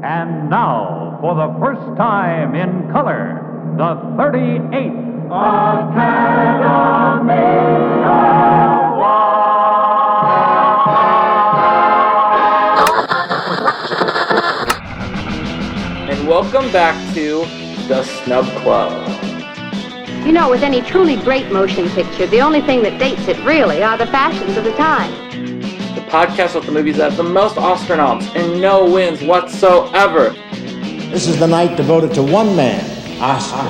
And now, for the first time in color, the 38th Academy And welcome back to the Snub Club. You know, with any truly great motion picture, the only thing that dates it really are the fashions of the time. The podcast with the movies that have the most Oscar noms and no wins whatsoever. This is the night devoted to one man, Oscar.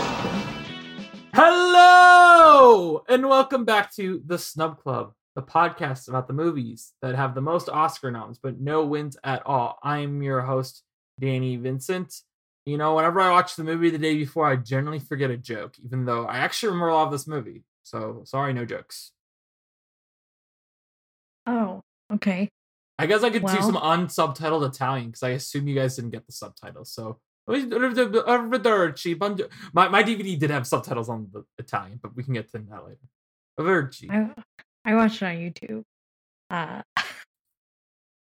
Hello! And welcome back to the Snub Club, the podcast about the movies that have the most Oscar noms but no wins at all. I'm your host, Danny Vincent. You know, whenever I watch the movie the day before, I generally forget a joke, even though I actually remember a lot of this movie. So sorry, no jokes. Oh, okay. I guess I could do some unsubtitled Italian because I assume you guys didn't get the subtitles. So arrivederci, buongiorno. my my DVD did have subtitles on the Italian, but we can get to that later. Arrivederci. I I watched it on YouTube. Uh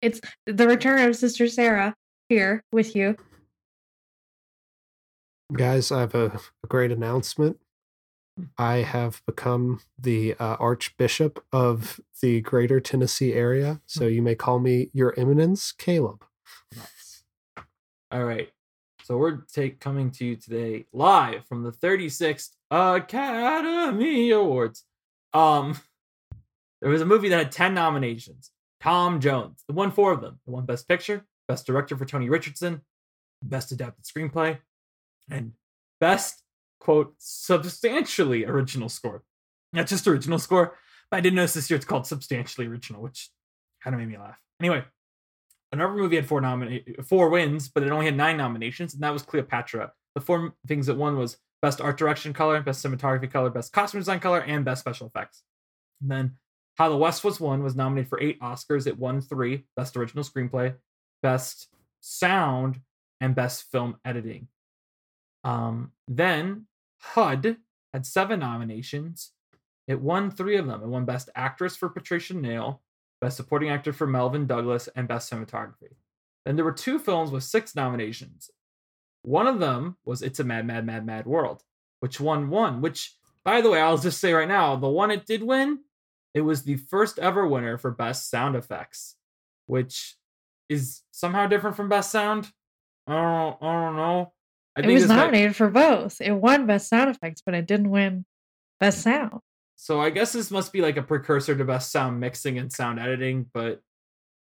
it's the return of Sister Sarah here with you. Guys, I have a, a great announcement. I have become the uh, Archbishop of the greater Tennessee area, so you may call me Your Eminence, Caleb. Nice. All right. So we're take coming to you today live from the 36th Academy Awards. Um there was a movie that had 10 nominations. Tom Jones. It won four of them. It won Best Picture, Best Director for Tony Richardson, Best Adapted Screenplay, and Best quote substantially original score. Not just original score, but I did notice this year it's called substantially original, which kind of made me laugh. Anyway, another movie had four nomina- four wins, but it only had nine nominations, and that was Cleopatra. The four things it won was Best Art Direction Color, Best Cinematography Color, Best Costume Design Color, and Best Special Effects. And then How the West Was Won was nominated for eight Oscars. It won three: Best Original Screenplay, Best Sound, and Best Film Editing. Um, then HUD had seven nominations. It won three of them. It won Best Actress for Patricia Neal, Best Supporting Actor for Melvyn Douglas, and Best Cinematography. Then there were two films with six nominations. One of them was It's a Mad, Mad, Mad, Mad World, which won one. Which, by the way, I'll just say right now, the one it did win, it was the first ever winner for Best Sound Effects, which is somehow different from Best Sound. I don't, I don't know. I it was nominated for both. It won Best Sound Effects, but it didn't win Best Sound. So I guess this must be like a precursor to best sound mixing and sound editing, but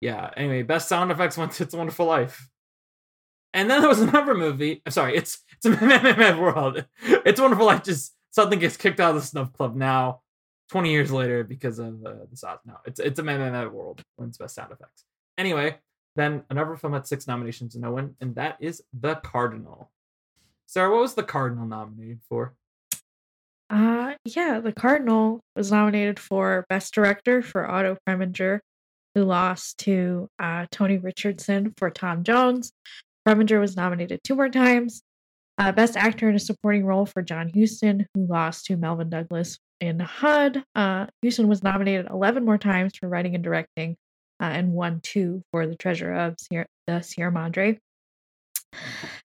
yeah. Anyway, best sound effects went to It's a Wonderful Life. And then there was another movie. I'm Sorry, it's it's a mad, mad, mad world. It's a Wonderful Life just something gets kicked out of the Snub Club now, 20 years later because of uh, the sauce. No, it's it's a mad, mad, mad world wins best sound effects. Anyway, then another film had six nominations and no one, and that is The Cardinal. Sarah, what was The Cardinal nominated for? Uh yeah, The Cardinal was nominated for Best Director for Otto Preminger, who lost to uh, Tony Richardson for Tom Jones. Preminger was nominated two more times. Uh, Best Actor in a Supporting Role for John Huston, who lost to Melvyn Douglas in HUD. Uh, Huston was nominated 11 more times for writing and directing, uh, and won two for The Treasure of the Sierra Madre.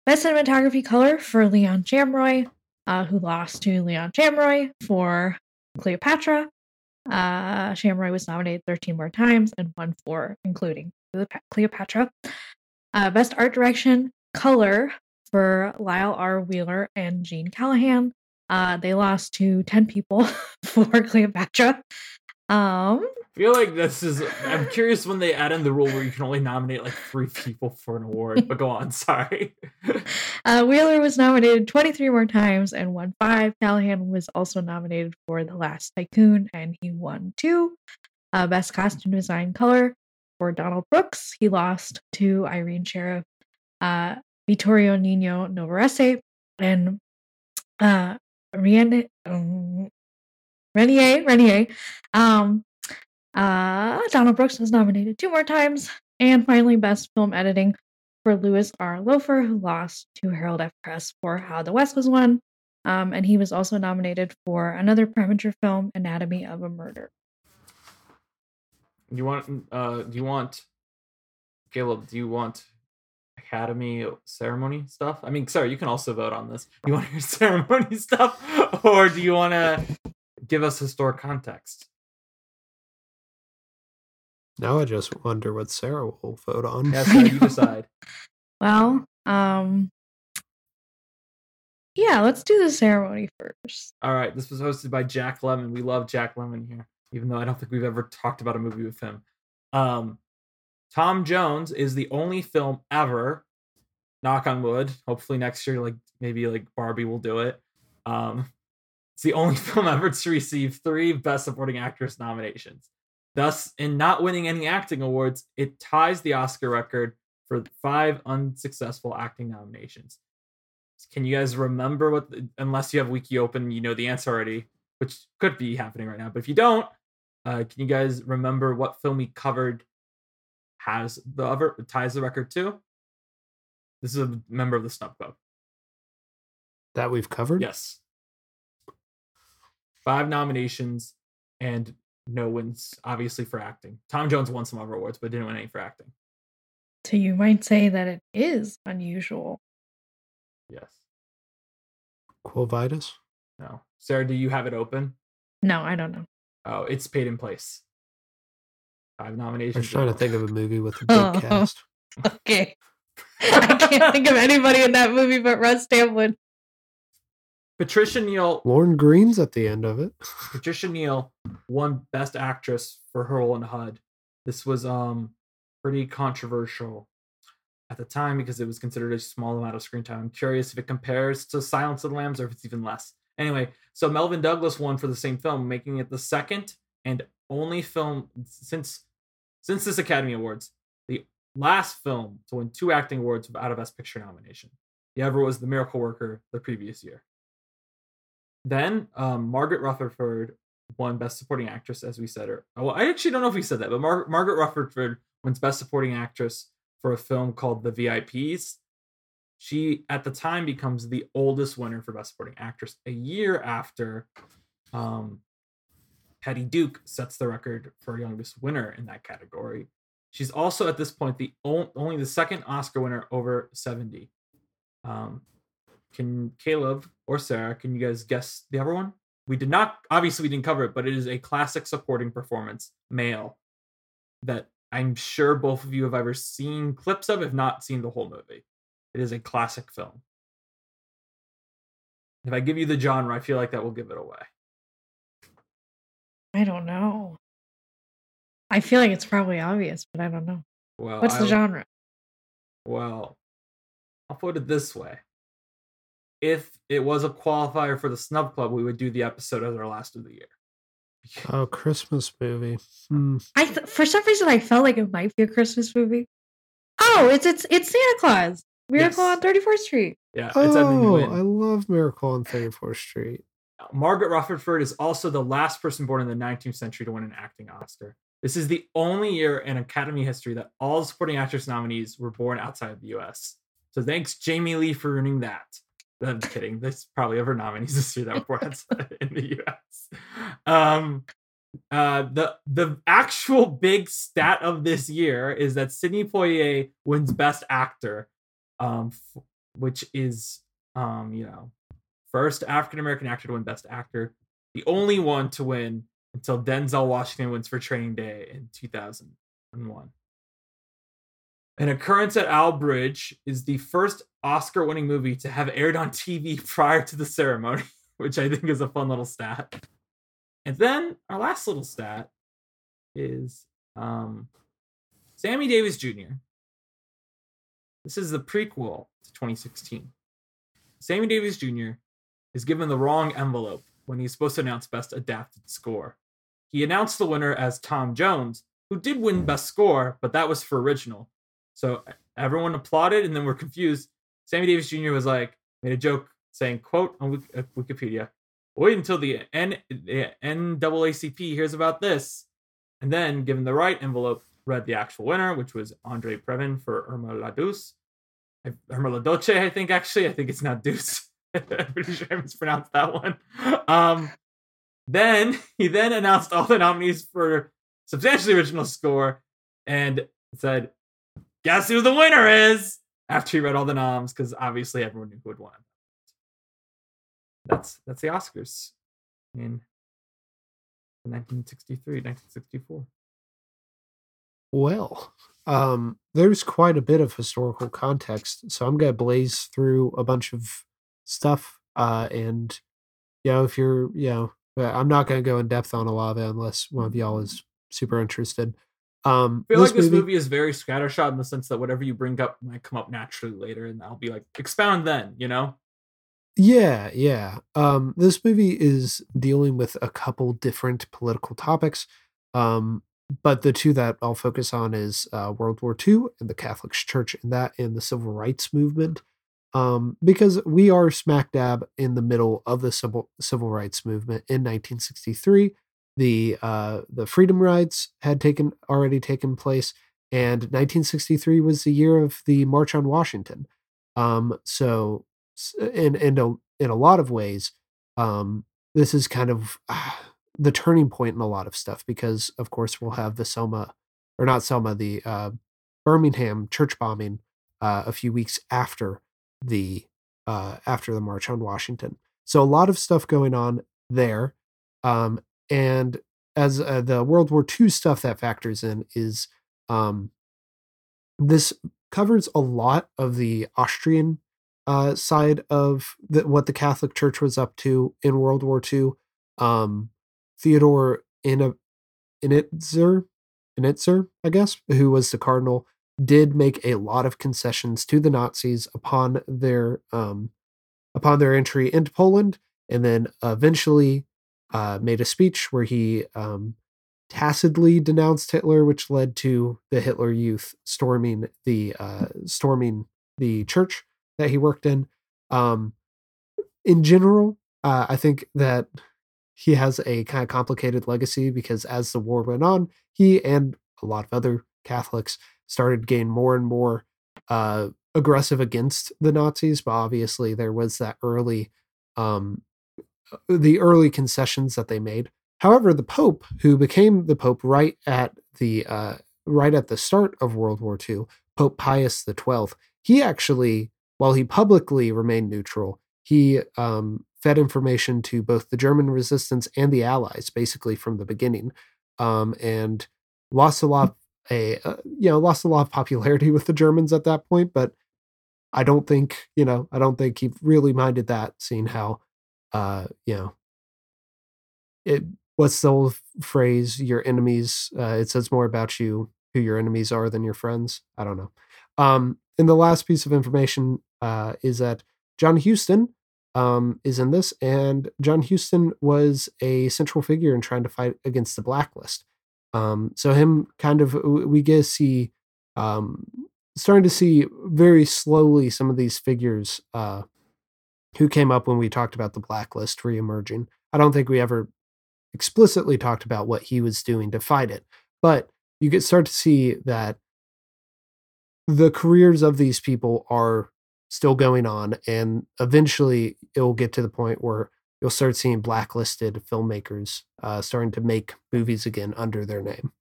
Best Cinematography Color for Leon Shamroy, uh, who lost to Leon Shamroy for Cleopatra. Uh, Shamroy was nominated 13 more times and won four, including Cleop- Cleopatra. Uh, Best Art Direction Color for Lyle R. Wheeler and Gene Callahan. Uh, they lost to 10 people for Cleopatra. Um, I feel like this is. I'm curious when they add in the rule where you can only nominate like three people for an award. But go on, sorry. Uh, Wheeler was nominated 23 more times and won five. Callahan was also nominated for The Last Tycoon and he won two. Uh, Best Costume Design Color for Donald Brooks. He lost to Irene Sharaff, uh, Vittorio Nino Novarese, and uh, Rienne, um, Renier. Renier. Um, uh, Donald Brooks was nominated two more times. And finally, Best Film Editing for Louis R. Loeffler, who lost to Harold F. Kress for How the West Was Won. Um, and he was also nominated for another Preminger film, Anatomy of a Murder. You want? Uh, do you want? Caleb, do you want Academy ceremony stuff? I mean, sorry, you can also vote on this. You want hear ceremony stuff, or do you want to give us historic context? Now I just wonder what Sarah will vote on. Yeah, Sarah, you decide. Well, um, yeah, let's do the ceremony first. All right, this was hosted by Jack Lemmon. We love Jack Lemmon here, even though I don't think we've ever talked about a movie with him. Um, Tom Jones is the only film ever, knock on wood. Hopefully next year, like maybe like Barbie will do it. Um, it's the only film ever to receive three Best Supporting Actress nominations. Thus, in not winning any acting awards, it ties the Oscar record for five unsuccessful acting nominations. Can you guys remember what? The, unless you have Wiki open, you know the answer already, which could be happening right now. But if you don't, uh, can you guys remember what film we covered has the other ties the record to? This is a member of the Snub Club. That we've covered? Yes. Five nominations and no wins, obviously, for acting. Tom Jones won some other awards, but didn't win any for acting. So you might say that it is unusual. Yes. Quo Vadis? No. Sarah, do you have it open? No, I don't know. Oh, it's Peyton Place. Five nominations. I nominations. was trying to think of a movie with a big Oh. cast. Okay. I can't think of anybody in that movie but Russ Tamblyn. Patricia Neal Lauren Green's at the end of it. Patricia Neal won Best Actress for her role in HUD. This was um pretty controversial at the time because it was considered a small amount of screen time. I'm curious if it compares to Silence of the Lambs or if it's even less. Anyway, so Melvyn Douglas won for the same film, making it the second and only film since since this Academy Awards, the last film to win two acting awards without a Best Picture nomination. The ever was The Miracle Worker the previous year. Then um, Margaret Rutherford won Best Supporting Actress, as we said. Or well, I actually don't know if we said that, but Mar- Margaret Rutherford wins Best Supporting Actress for a film called The VIPs. She, at the time, becomes the oldest winner for Best Supporting Actress, a year after um, Patty Duke sets the record for youngest winner in that category. She's also at this point the on- only the second Oscar winner over 70. Um, can Caleb or Sarah, can you guys guess the other one? We did not, obviously, we didn't cover it, but it is a classic supporting performance, male, that I'm sure both of you have ever seen clips of, if not seen the whole movie. It is a classic film. If I give you the genre, I feel like that will give it away. I don't know. I feel like it's probably obvious, but I don't know. Well, What's the I- genre? Well, I'll put it this way. If it was a qualifier for the Snub Club, we would do the episode as our last of the year. Oh, Christmas movie. Hmm. I th- for some reason I felt like it might be a Christmas movie. Oh, it's it's it's Santa Claus. Miracle Yes. on 34th Street. Yeah, it's Oh, I love Miracle on 34th Street. Margaret Rutherford is also the last person born in the 19th century to win an acting Oscar. This is the only year in Academy history that all supporting actress nominees were born outside of the US. So thanks, Jamie Lee, for earning that. I'm kidding. There's probably other nominees this year that were outside in the US. Um, uh, the the actual big stat of this year is that Sidney Poitier wins Best Actor, um, f- which is um, you know, first African American actor to win Best Actor, the only one to win until Denzel Washington wins for Training Day in 2001. An Occurrence at Owl Bridge is the first Oscar winning movie to have aired on TV prior to the ceremony, which I think is a fun little stat. And then our last little stat is um, Sammy Davis Jr. This is the prequel to 2016. Sammy Davis Jr. is given the wrong envelope when he's supposed to announce Best Adapted Score. He announced the winner as Tom Jones, who did win Best Score, but that was for original. So everyone applauded and then we're confused. Sammy Davis Jr. was like, made a joke saying, quote on uh, Wikipedia, wait until the, N- the NAACP hears about this. And then, given the right envelope, read the actual winner, which was Andre Previn for Irma La Deuce. I- Irma La Dolce, I think, actually. I think it's not Deuce. I'm pretty sure I mispronounced that one. Um, then he then announced all the nominees for substantially original score and said, Guess who the winner is? after he read all the noms because obviously everyone knew who would won. That's that's the Oscars in 1963, 1964. Well, um, there's quite a bit of historical context, so I'm gonna blaze through a bunch of stuff. Uh, and you know, if you're, you know, uh, I'm not gonna go in depth on a lot of it unless one of y'all is super interested. Um, I feel like this movie is very scattershot in the sense that whatever you bring up might come up naturally later, and I'll be like, expound then, you know? Yeah, yeah. Um, this movie is dealing with a couple different political topics. Um, but the two that I'll focus on is uh, World War II and the Catholic Church and that and the Civil Rights Movement. Um, because we are smack dab in the middle of the civil civil rights movement in 1963. The uh, the freedom rides had taken already taken place, and 1963 was the year of the March on Washington. Um, so, in in a, in a lot of ways, um, this is kind of uh, the turning point in a lot of stuff because, of course, we'll have the Selma or not Selma, the uh, Birmingham church bombing uh, a few weeks after the uh, after the March on Washington. So a lot of stuff going on there. Um, and as uh, the World War II stuff that factors in is um, this covers a lot of the Austrian uh, side of the, what the Catholic Church was up to in World War II. Um, Theodore in Innitzer, Innitzer, I guess, who was the cardinal, did make a lot of concessions to the Nazis upon their um, upon their entry into Poland, and then eventually uh, made a speech where he um, tacitly denounced Hitler, which led to the Hitler Youth storming the uh, storming the church that he worked in. Um, in general, uh, I think that he has a kind of complicated legacy because as the war went on, he and a lot of other Catholics started getting more and more uh, aggressive against the Nazis. But obviously, there was that early, um, the early concessions that they made. However, the Pope, who became the Pope right at the uh, right at the start of World War II, Pope Pius XII, he actually, while he publicly remained neutral, he um, fed information to both the German resistance and the Allies, basically from the beginning, um, and lost a lot a uh, you know lost a lot of popularity with the Germans at that point. But I don't think you know I don't think he really minded that, seeing how uh, you know it. What's the old phrase? Your enemies. Uh, it says more about you who your enemies are than your friends. I don't know. Um, and the last piece of information uh, is that John Huston um, is in this, and John Huston was a central figure in trying to fight against the blacklist. Um, so him kind of we get to see um, starting to see very slowly some of these figures uh, who came up when we talked about the blacklist reemerging. I don't think we ever explicitly talked about what he was doing to fight it, but you get start to see that the careers of these people are still going on, and eventually it will get to the point where you'll start seeing blacklisted filmmakers uh, starting to make movies again under their name.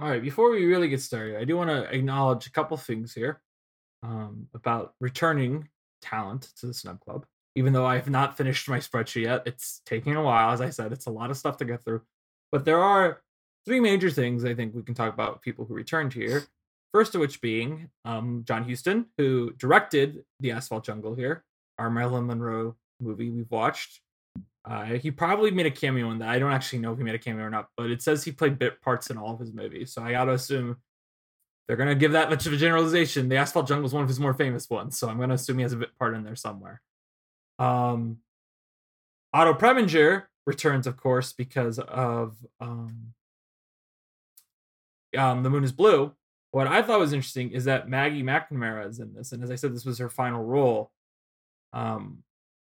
All right, before we really get started, I do want to acknowledge a couple things here um, about returning talent to the Snub Club. Even though I have not finished my spreadsheet yet, it's taking a while. As I said, it's a lot of stuff to get through. But there are three major things I think we can talk about people who returned here. First of which being um, John Huston, who directed The Asphalt Jungle here, our Marilyn Monroe movie we've watched. Uh, he probably made a cameo in that. I don't actually know if he made a cameo or not, but it says he played bit parts in all of his movies. So I got to assume they're going to give that much of a generalization. The Asphalt Jungle is one of his more famous ones, so I'm going to assume he has a bit part in there somewhere. Um, Otto Preminger returns, of course, because of um, um, The Moon is Blue. What I thought was interesting is that Maggie McNamara is in this, and as I said, this was her final role. Um,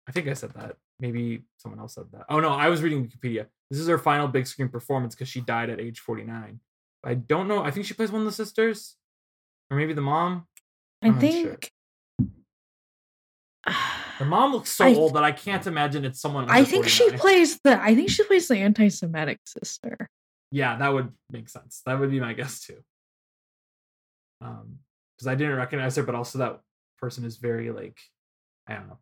I think I said that. Maybe someone else said that. Oh no, I was reading Wikipedia. This is her final big screen performance because she died at age 49. I don't know. I think she plays one of the sisters, or maybe the mom. I think. Her mom looks so I, old that I can't imagine it's someone. I think 49. she plays the. I think she plays the anti-Semitic sister. Yeah, that would make sense. That would be my guess too. Um, because I didn't recognize her, but also that person is very like I don't know,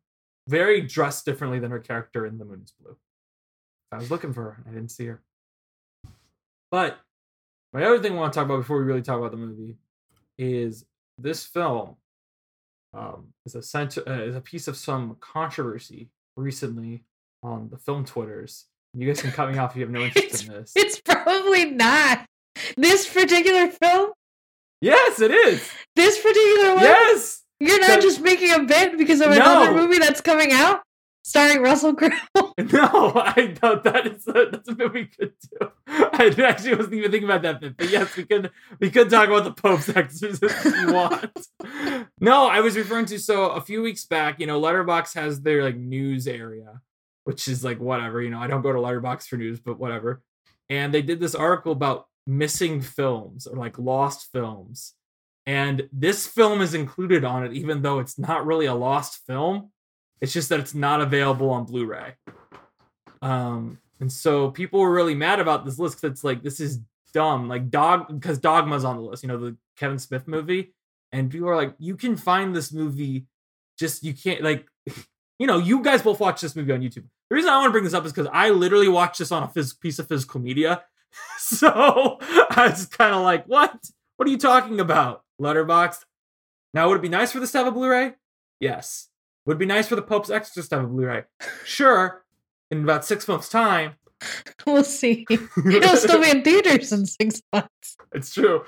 very dressed differently than her character in The Moon is Blue. I was looking for her, I didn't see her. But my other thing I want to talk about before we really talk about the movie is this film um, is a uh, is a piece of some controversy recently on the film twitters. You guys can cut me off if you have no interest It's, in this. it's probably not this particular film. Yes, it is. This particular one. Yes. You're not just making a bit because of another No. movie that's coming out starring Russell Crowe. No, I don't. That is a, that's a bit we could do. I actually wasn't even thinking about that bit, but yes, we could we could talk about the Pope's exorcism if you want. No, I was referring to so a few weeks back. You know, Letterboxd has their like news area, which is like whatever. You know, I don't go to Letterboxd for news, but whatever. And they did this article about missing films or like lost films, and this film is included on it, even though it's not really a lost film. It's just that it's not available on Blu-ray. Um, and so people were really mad about this list because it's like this is dumb. Like dog because Dogma's on the list, you know, the Kevin Smith movie. And people are like, you can find this movie, just you can't like, you know, you guys both watch this movie on YouTube. The reason I want to bring this up is because I literally watched this on a phys- piece of physical media. so I was kind of like, what? What are you talking about? Letterboxd. Now, would it be nice for this to have a Blu-ray? Yes. Would be nice for the Pope's Exorcist to have a Blu-ray? Sure. In about six months' time. We'll see. It'll still be in theaters in six months. It's true.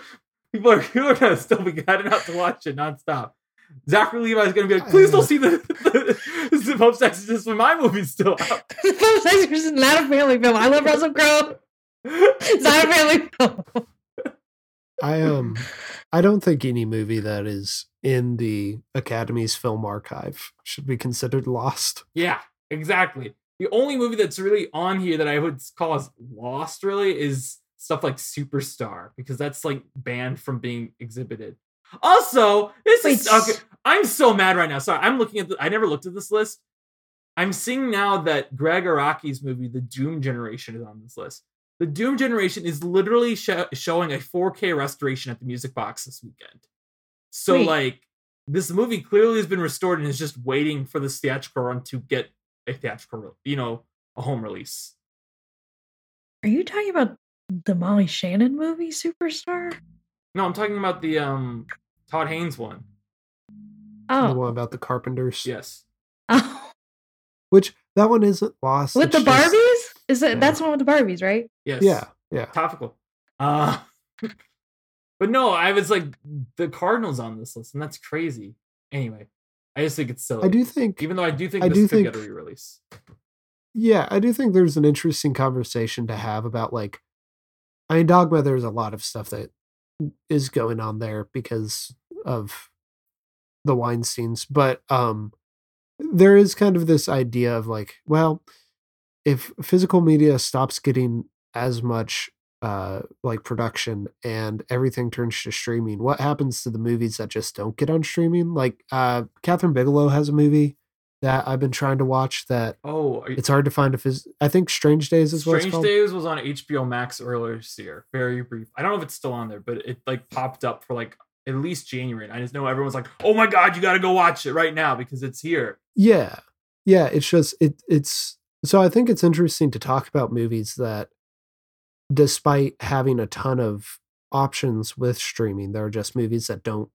People are, people are gonna still be heading out to watch it nonstop. Zachary Levi is gonna be like, please don't see the, the, the Pope's Exorcist when my movie's still out. The Pope's Exorcist is not a family film. I love Russell Crowe. It's not a family film. I um I don't think any movie that is in the Academy's film archive should be considered lost. Yeah, exactly. The only movie that's really on here that I would call as lost, really, is stuff like Superstar because that's like banned from being exhibited. Also, this is okay, I'm so mad right now. Sorry, I'm looking at. The, I never looked at this list. I'm seeing now that Gregg Araki's movie, The Doom Generation, is on this list. The Doom Generation is literally sho- showing a 4K restoration at the Music Box this weekend. So, Wait. like, this movie clearly has been restored and is just waiting for the theatrical run to get a theatrical, re- you know, a home release. Are you talking about the Molly Shannon movie, Superstar? No, I'm talking about the um Todd Haynes one. The Oh, one about the Carpenters. Yes. oh. Which that one isn't lost. with the it's just- Barbies? Is it Yeah. that's the one with the Barbies, right? Yes. Yeah, yeah. Topical. Uh but no, I was like the Cardinals on this list, and that's crazy. Anyway, I just think it's silly. I do think even though I do think I this do could get a re-release. Yeah, I do think there's an interesting conversation to have about like I mean Dogma there's a lot of stuff that is going on there because of the Weinsteins, but um there is kind of this idea of like, well, if physical media stops getting as much uh like production and everything turns to streaming, what happens to the movies that just don't get on streaming? Like uh Kathryn Bigelow has a movie that I've been trying to watch that Oh, you- it's hard to find a phys- I think Strange Days is what Strange. Days was on HBO Max earlier this year. Very brief. I don't know if it's still on there, but it like popped up for like at least January. I just know everyone's like, "Oh my god, you got to go watch it right now because it's here." Yeah. Yeah, it's just it it's so I think it's interesting to talk about movies that despite having a ton of options with streaming, there are just movies that don't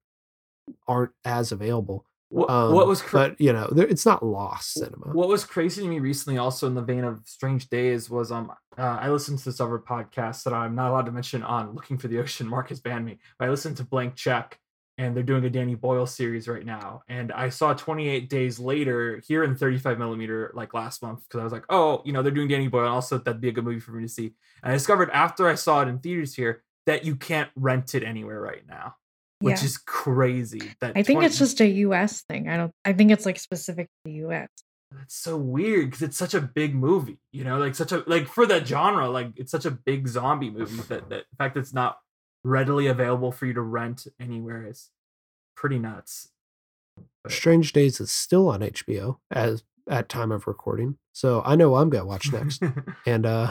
aren't as available. What, Um, what was cra- but you know, there, it's not lost cinema. What was crazy to me recently, also in the vein of Strange Days, was um uh, I listened to this other podcast that I'm not allowed to mention on Looking for the Ocean. Mark has banned me, but I listened to Blank Check, and they're doing a Danny Boyle series right now. And I saw 28 Days Later here in 35 millimeter like last month because I was like, oh, you know, they're doing Danny Boyle. Also, that'd be a good movie for me to see. And I discovered after I saw it in theaters here that you can't rent it anywhere right now, which Yeah. is crazy. That I think 20 it's just a US thing. I don't I think it's like specific to the US. That's so weird because it's such a big movie, you know, like such a like for that genre, like it's such a big zombie movie that that the fact that it's not readily available for you to rent anywhere is pretty nuts. But- Strange Days is still on HBO as at time of recording. So I know I'm gonna watch next. and uh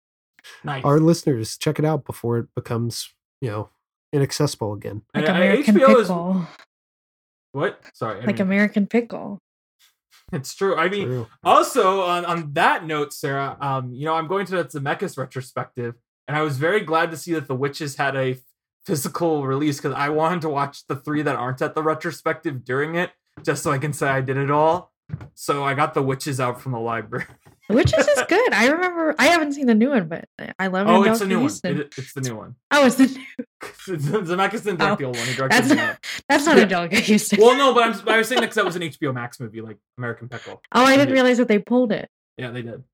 nice. our listeners check it out before it becomes, you know, inaccessible again. Like And, uh, American HBO is- Pickle. what? Sorry. I Like didn't- American Pickle. It's true. I mean, True. Also, on, on that note, Sarah, um, you know, I'm going to the Zemeckis retrospective, and I was very glad to see that The Witches had a physical release because I wanted to watch the three that aren't at the retrospective during it, just so I can say I did it all. So I got The Witches out from the library. The Witches is good. I remember. I haven't seen the new one, but I love. It. Oh, it's a new one. It- it's the new one. oh, it's the new. Zemeckis didn't direct Oh, the old one. He directed That's not. new That's not Yeah. Anjelica Huston. Well, no, but I'm, I was saying that because that was an HBO Max movie, like American Pickle. oh, I didn't realize that they pulled it. Yeah, they did.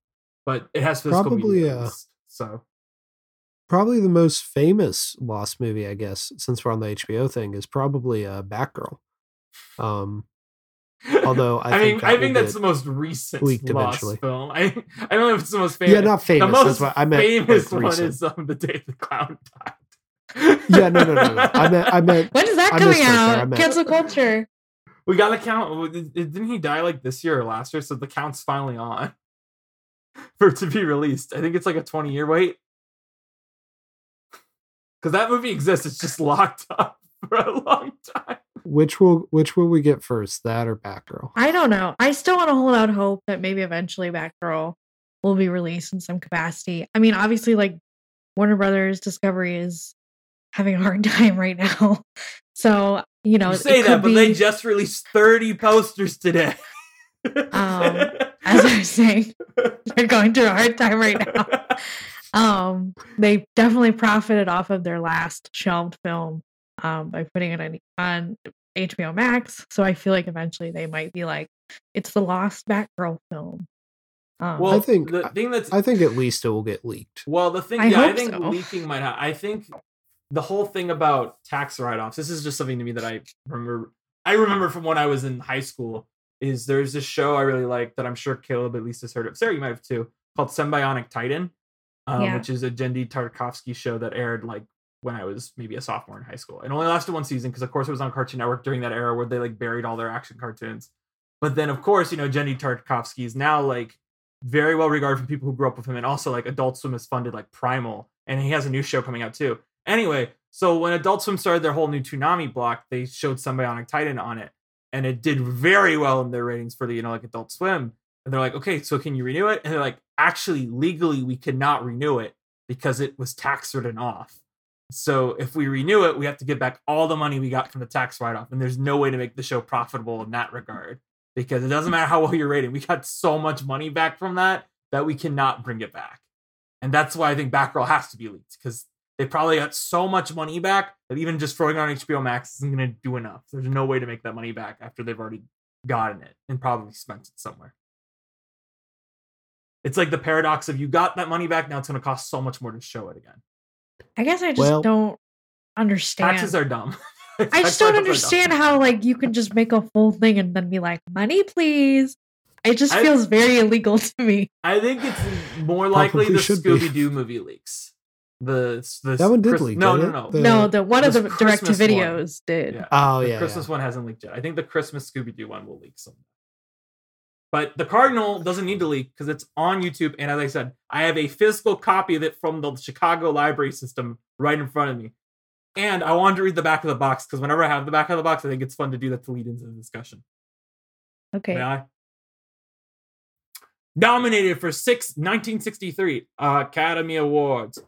But it has physical Probably, media uh, so Probably the most famous Lost movie, I guess, since we're on the HBO thing, is probably uh, Batgirl. Um, although I, I, think mean, I think that's the most recent Lost eventually. film. I I don't know if it's the most famous. yeah, not famous. the most that's what I meant. like, famous one recent. is um, the day the clown died. Yeah, no, no, no, no. I meant, I meant. When is that I coming misspoke there. I out? meant- Cancel culture. we got to count. Didn't he die like this year or last year? So the count's finally on for it to be released. I think it's like a twenty year wait because that movie exists. It's just locked up for a long time. Which will which will we get first, that or Batgirl? I don't know. I still want to hold out hope that maybe eventually Batgirl will be released in some capacity. I mean, obviously, like Warner Brothers Discovery is having a hard time right now. So you know, you say that, but they just released thirty posters today. Um, as I was saying, they're going through a hard time right now. Um, they definitely profited off of their last shelved film um, by putting it on, on HBO Max. So I feel like eventually they might be like, it's the lost Batgirl film. Um, Well, I think- the thing that's I think at least it will get leaked. Well, the thing, I yeah, I think so. leaking might. Ha- I think the whole thing about tax write-offs. This is just something to me that I remember. I remember from when I was in high school. Is there's this show I really like that I'm sure Caleb at least has heard of. Sarah, you might have too, called Sym-Bionic Titan, um, Yeah. which is a Genndy Tartakovsky show that aired like when I was maybe a sophomore in high school. It only lasted one season because, of course, it was on Cartoon Network during that era where they like buried all their action cartoons. But then, of course, you know, Genndy Tartakovsky is now like very well regarded from people who grew up with him, and also like Adult Swim has funded like Primal, and he has a new show coming out too. Anyway, so when Adult Swim started their whole new Toonami block, they showed Sym-Bionic Titan on it, and it did very well in their ratings for the you know like Adult Swim. And they're like, okay, so can you renew it? And they're like, actually, legally, we cannot renew it because it was tax written off. So if we renew it, we have to give back all the money we got from the tax write off, and there's no way to make the show profitable in that regard because it doesn't mm. matter how well you're rating. We got so much money back from that that we cannot bring it back. And that's why I think Batgirl has to be leaked because they probably got so much money back that even just throwing on HBO Max isn't going to do enough. There's no way to make that money back after they've already gotten it and probably spent it somewhere. It's like the paradox of you got that money back, now it's going to cost so much more to show it again. I guess I just Well- don't understand. Taxes are dumb. I just don't write-offs are dumb. understand how like you can just make a full thing and then be like, money, please. It just I- feels very illegal to me. I think it's more likely Probably the. Scooby Doo movie leaks. The, the That one did Chris- leak, No, no, didn't no. The- no, the one of the the direct to videos did. Yeah. Oh the yeah, Christmas yeah. one hasn't leaked yet. I think the Christmas Scooby Doo one will leak someday. But the Cardinal doesn't need to leak because it's on YouTube. And as I said, I have a physical copy of it from the Chicago library system right in front of me. And I wanted to read the back of the box because whenever I have the back of the box, I think it's fun to do that to lead into the discussion. Okay. Nominated for six 1963 uh, Academy Awards.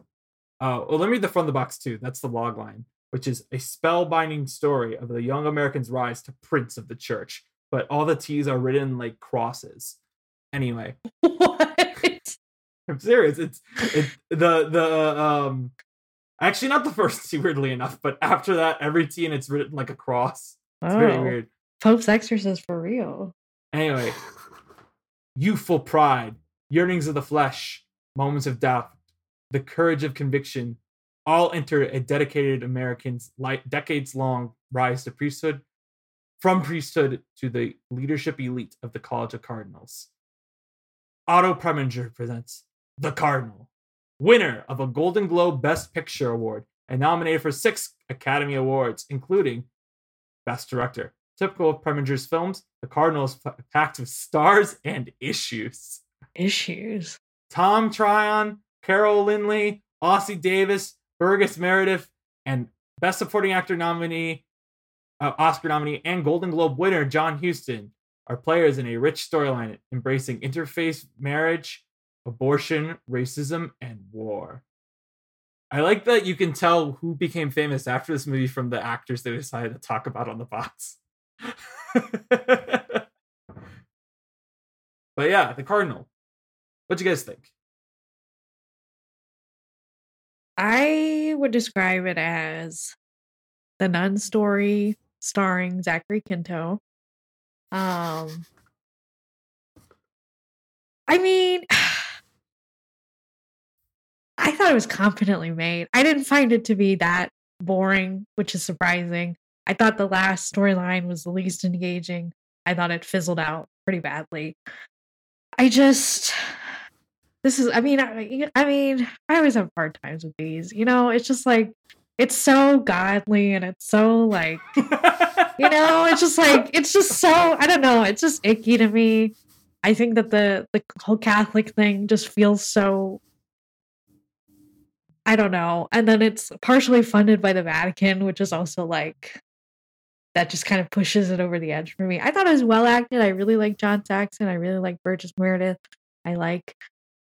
Uh, well, let me read the front of the box too. That's the log line, which is a spellbinding story of the young American's rise to prince of the church. But all the T's are written like crosses. Anyway, what? I'm serious. It's it, the the um actually not the first T weirdly enough, but after that every T and it's written like a cross. It's very Oh, weird. Pope's exorcist for real. Anyway, youthful pride, yearnings of the flesh, moments of doubt, the courage of conviction, all enter a dedicated American's decades long rise to priesthood, from priesthood to the leadership elite of the College of Cardinals. Otto Preminger presents The Cardinal, winner of a Golden Globe Best Picture Award and nominated for six Academy Awards, including Best Director. Typical of Preminger's films, The Cardinal is packed with stars and issues. Issues. Tom Tryon, Carol Lynley, Ossie Davis, Burgess Meredith, and Best Supporting Actor nominee, uh, Oscar nominee, and Golden Globe winner John Huston are players in a rich storyline embracing interfaith marriage, abortion, racism, and war. I like that you can tell who became famous after this movie from the actors they decided to talk about on the box. but yeah, the Cardinal. What do you guys think? I would describe it as the Nun story starring Zachary Quinto. Um, I mean, I thought it was competently made. I didn't find it to be that boring, which is surprising. I thought the last storyline was the least engaging. I thought it fizzled out pretty badly. I just this is I mean I, I mean I always have hard times with these. You know, it's just like it's so godly and it's so like you know, it's just like it's just so I don't know, it's just icky to me. I think that the the whole Catholic thing just feels so I don't know. And then it's partially funded by the Vatican, which is also like that just kind of pushes it over the edge for me. I thought it was well acted. I really like John Saxon. I really like Burgess Meredith. I like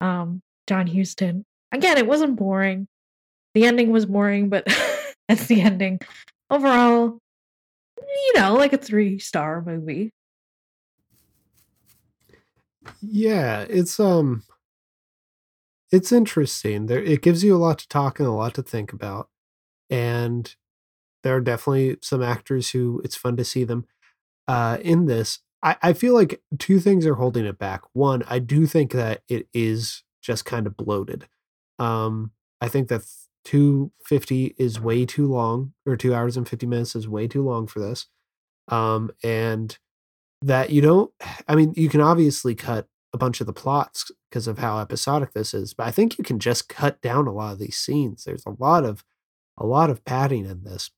um, John Huston Again, it wasn't boring. The ending was boring, but that's the ending. Overall, you know, like a three star movie. Yeah, it's um it's interesting. There it gives you a lot to talk and a lot to think about. And there are definitely some actors who it's fun to see them uh in this. I, I feel like two things are holding it back. One, I do think that it is just kind of bloated. Um, I think that 250 is way too long, or two hours and 50 minutes is way too long for this. Um, and that you don't, I mean, you can obviously cut a bunch of the plots because of how episodic this is, but I think you can just cut down a lot of these scenes. There's a lot of, a lot of padding in this.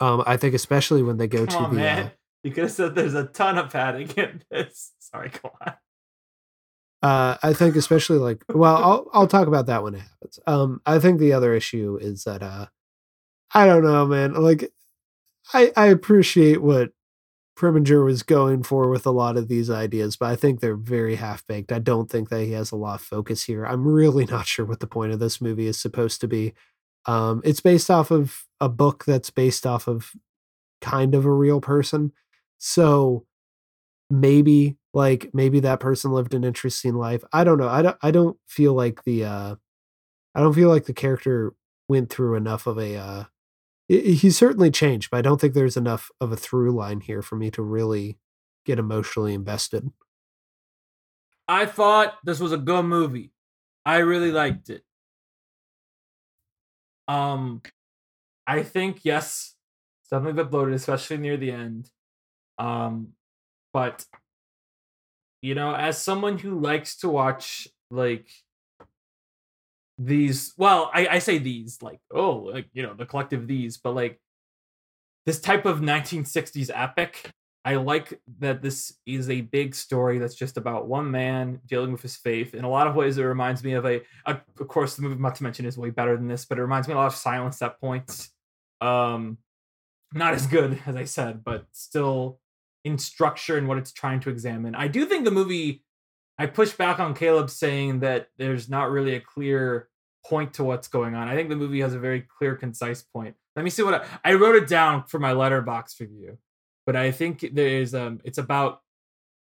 Um, I think especially when they go Come to on, the. Uh, you could have said there's a ton of padding in this. Sorry, go on. Uh, I think especially like well, I'll I'll talk about that when it happens. Um, I think the other issue is that uh, I don't know, man. Like, I I appreciate what Preminger was going for with a lot of these ideas, but I think they're very half baked. I don't think that he has a lot of focus here. I'm really not sure what the point of this movie is supposed to be. Um, it's based off of a book that's based off of kind of a real person, so maybe like maybe that person lived an interesting life i don't know i don't i don't feel like the uh i don't feel like the character went through enough of a uh he certainly changed but i don't think there's enough of a through line here for me to really get emotionally invested I thought this was a good movie. I really liked it. Um, I think yes, definitely a bit bloated, especially near the end. Um, but you know, as someone who likes to watch like these, well, I, I say these like oh, like you know, the collective these, but like this type of 1960s epic I like that this is a big story that's just about one man dealing with his faith. In a lot of ways, it reminds me of a, a of course, the movie not to mention is way better than this, but it reminds me a lot of Silence at points. Um, not as good as I said, but still in structure and what it's trying to examine. I do think the movie. I push back on Caleb saying that there's not really a clear point to what's going on. I think the movie has a very clear, concise point. Let me see what I, I wrote it down for my Letterboxd review but I think there's um it's about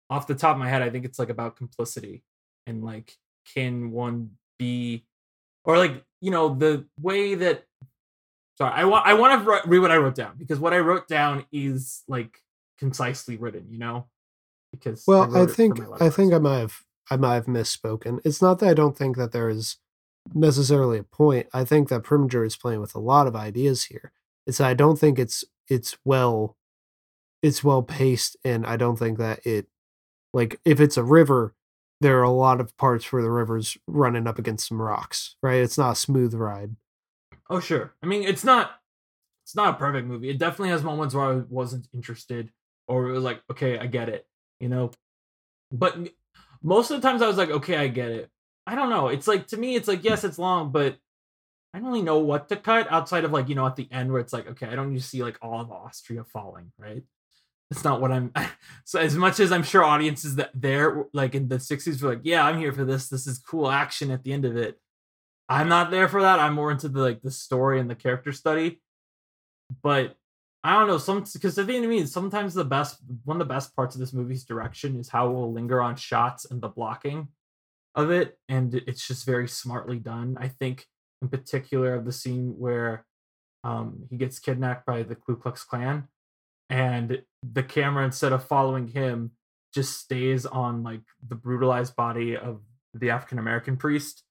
off the top of my head, I think it's like about complicity and like can one be or like you know the way that sorry I want I want to read what I wrote down because what I wrote down is like concisely written, you know, because well i, for think i think i might have i might have misspoken. It's not that i don't think that there is necessarily a point. I think that Preminger is playing with a lot of ideas here. It's i don't think it's it's well it's well paced and i don't think that it like if it's a river there are a lot of parts where the river's running up against some rocks right? It's not a smooth ride. Oh sure. I mean, it's not it's not a perfect movie. It definitely has moments where I wasn't interested or it was like, okay, I get it, you know. But most of the times I was like, okay, I get it. I don't know. It's like to me, it's like yes, it's long, but I don't really know what to cut outside of like, you know, at the end where it's like, okay, I don't need to see like all of Austria falling, right? It's not what I'm so as much as I'm sure audiences that there like in the 60s were like, yeah, I'm here for this. This is cool action at the end of it. I'm not there for that. I'm more into the like the story and the character study. But I don't know, some because the thing to me sometimes the best one of the best parts of this movie's direction is how it will linger on shots and the blocking of it. And it's just very smartly done. I think in particular of the scene where um, he gets kidnapped by the Ku Klux Klan, and the camera instead of following him just stays on like the brutalized body of the African American priest,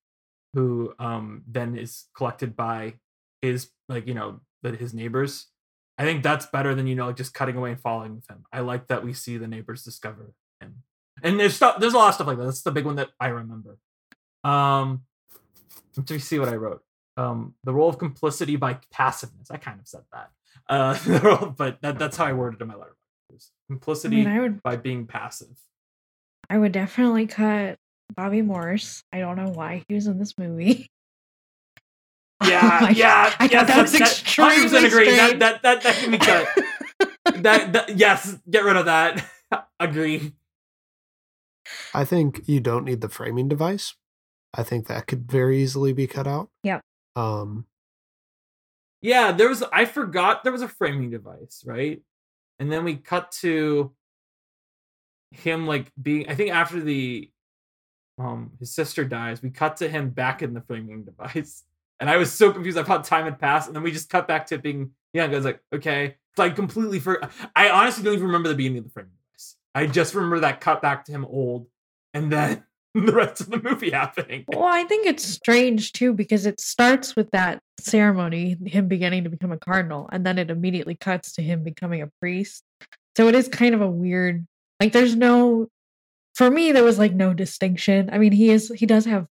who um, then is collected by his like you know the, his neighbors. I think that's better than you know like just cutting away and following with him. I like that we see the neighbors discover him, and there's stuff. There's a lot of stuff like that. That's the big one that I remember. Um, let me see what I wrote. Um, the role of complicity by passiveness. I kind of said that. Uh, but that, that's how I worded it in my letter. Complicity I, mean, I would, by being passive. I would definitely cut Bobby Morse. I don't know why he was in this movie. Yeah, oh yeah, I yes, that was that, extremely that, agree. That, that that that can be cut. that, that yes, get rid of that. agree. I think you don't need the framing device. I think that could very easily be cut out. Yeah. Um, yeah, there was. I forgot there was a framing device, right? And then we cut to him like being. I think after the um his sister dies, we cut to him back in the framing device, and I was so confused. I thought time had passed, and then we just cut back to being young. I was like, okay, so I completely for. I honestly don't even remember the beginning of the device. I just remember that cut back to him old, and then the rest of the movie happening. Well, I think it's strange too because it starts with that ceremony, him beginning to become a cardinal, and then it immediately cuts to him becoming a priest. So it is kind of a weird like there's no for me there was like no distinction. I mean, he is he does have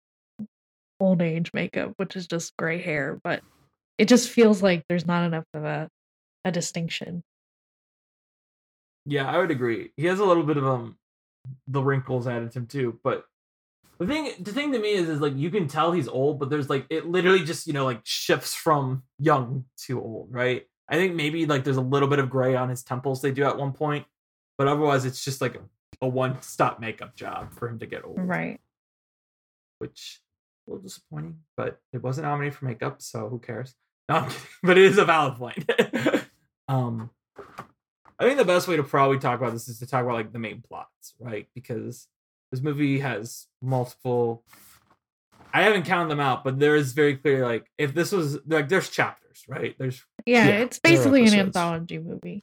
old age makeup, which is just gray hair, but it just feels like there's not enough of a a distinction. Yeah, I would agree. He has a little bit of um the wrinkles added to him too, but the thing the thing to me is is like you can tell he's old, but there's like it literally just, you know, like shifts from young to old, right? I think maybe like there's a little bit of gray on his temples they do at one point, but otherwise it's just like a, a one stop makeup job for him to get old. Right. Which a little disappointing, but it wasn't nominated for makeup, so who cares? No, I'm kidding, but it is a valid point. um I think the best way to probably talk about this is to talk about like the main plots, right? Because this movie has multiple I haven't counted them out, but there is very clear like if this was like there's chapters, right? There's Yeah, Yeah, it's basically an anthology movie.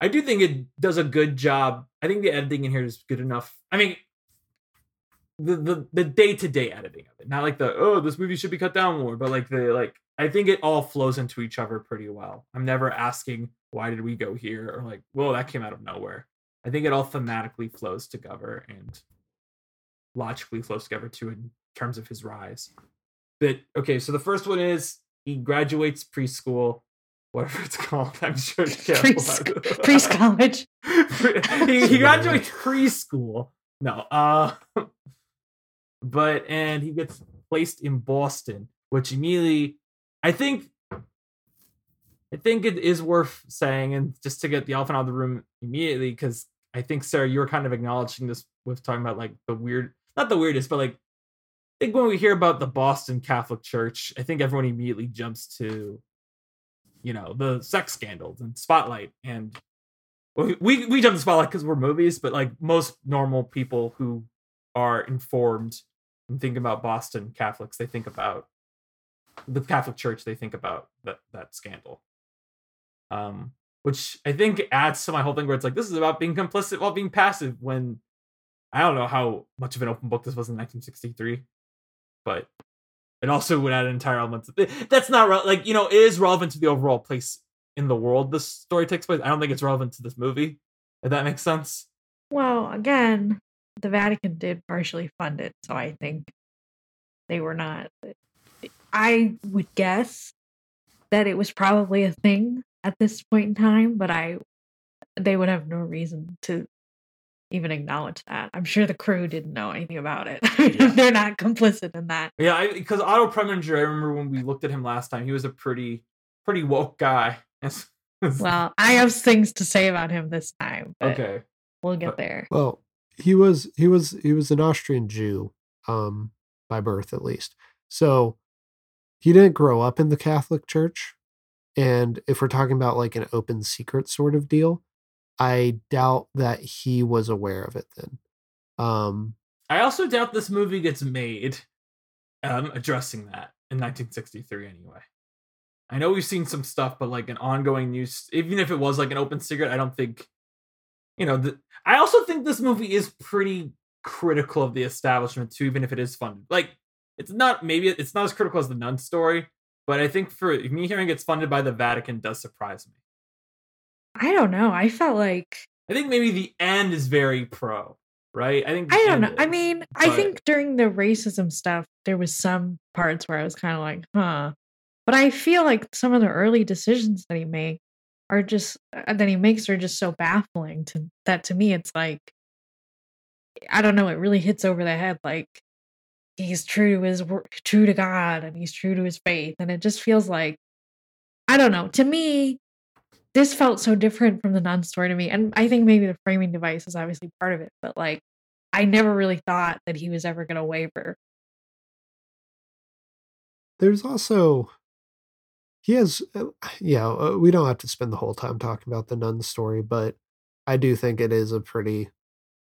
I do think it does a good job. I think the editing in here is good enough. I mean the the the day to day editing of it, not like the oh this movie should be cut down more, but like the like I think it all flows into each other pretty well. I'm never asking why did we go here or like whoa that came out of nowhere. I think it all thematically flows together and logically flows together too in terms of his rise. But okay, so the first one is he graduates preschool, whatever it's called. I'm sure it's Preschool- college. he, he graduates preschool. No, uh, but and he gets placed in Boston, which immediately, I think, I think it is worth saying, and just to get the elephant out of the room immediately, because I think Sarah, you were kind of acknowledging this with talking about like the weird, not the weirdest, but like, I think when we hear about the Boston Catholic Church, I think everyone immediately jumps to, you know, the sex scandals and Spotlight and we we, jump to spotlight because we're movies, but like most normal people who are informed and think about Boston Catholics, they think about the Catholic Church. They think about that that scandal, um, which I think adds to my whole thing where it's like this is about being complicit while being passive. When I don't know how much of an open book this was in 1963, but it also would add an entire element. That's not re- like you know it is relevant to the overall place in the world this story takes place. I don't think it's relevant to this movie. If that makes sense. Well, again, the Vatican did partially fund it, so I think they were not. I would guess that it was probably a thing at this point in time, but I they would have no reason to even acknowledge that. I'm sure the crew didn't know anything about it. Yeah. They're not complicit in that. Yeah, because Otto Preminger, I remember when we looked at him last time, he was a pretty pretty woke guy. Well, I have things to say about him this time. But okay. We'll get But- there. Well, he was he was he was an Austrian Jew, um, by birth at least. So he didn't grow up in the Catholic Church. And if we're talking about like an open secret sort of deal, I doubt that he was aware of it then. Um, I also doubt this movie gets made um, addressing that in 1963 anyway. I know we've seen some stuff, but like an ongoing news, even if it was like an open secret, I don't think, you know, the, I also think this movie is pretty critical of the establishment too, even if it is funded. Like, it's not, maybe it's not as critical as the nun story, but I think for me hearing it's funded by the Vatican does surprise me. I don't know. I felt like I think maybe the end is very pro, right? I think I don't know. I is, mean, I think during the racism stuff, there was some parts where I was kind of like, huh. But I feel like some of the early decisions that he make are just uh, that he makes are just so baffling to that to me it's like I don't know, it really hits over the head like he's true to his wor- true to God and he's true to his faith and it just feels like I don't know. To me, this felt so different from the nun story to me. And I think maybe the framing device is obviously part of it, but like I never really thought that he was ever going to waver. there's also he has uh, yeah uh, we don't have to spend the whole time talking about the nun story but i do think it is a pretty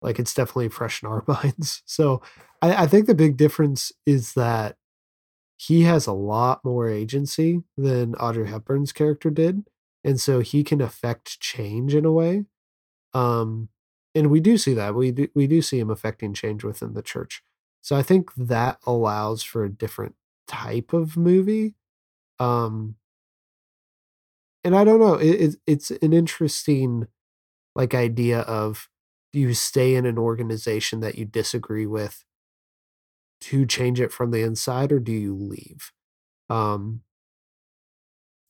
like it's definitely fresh in our minds. So i, I think the big difference is that he has a lot more agency than audrey hepburn's character did and so he can affect change in a way um and we do see that. We do, we do see him affecting change within the church. So i think that allows for a different type of movie um and i don't know it, it, it's an interesting like idea of do you stay in an organization that you disagree with to change it from the inside or do you leave? Um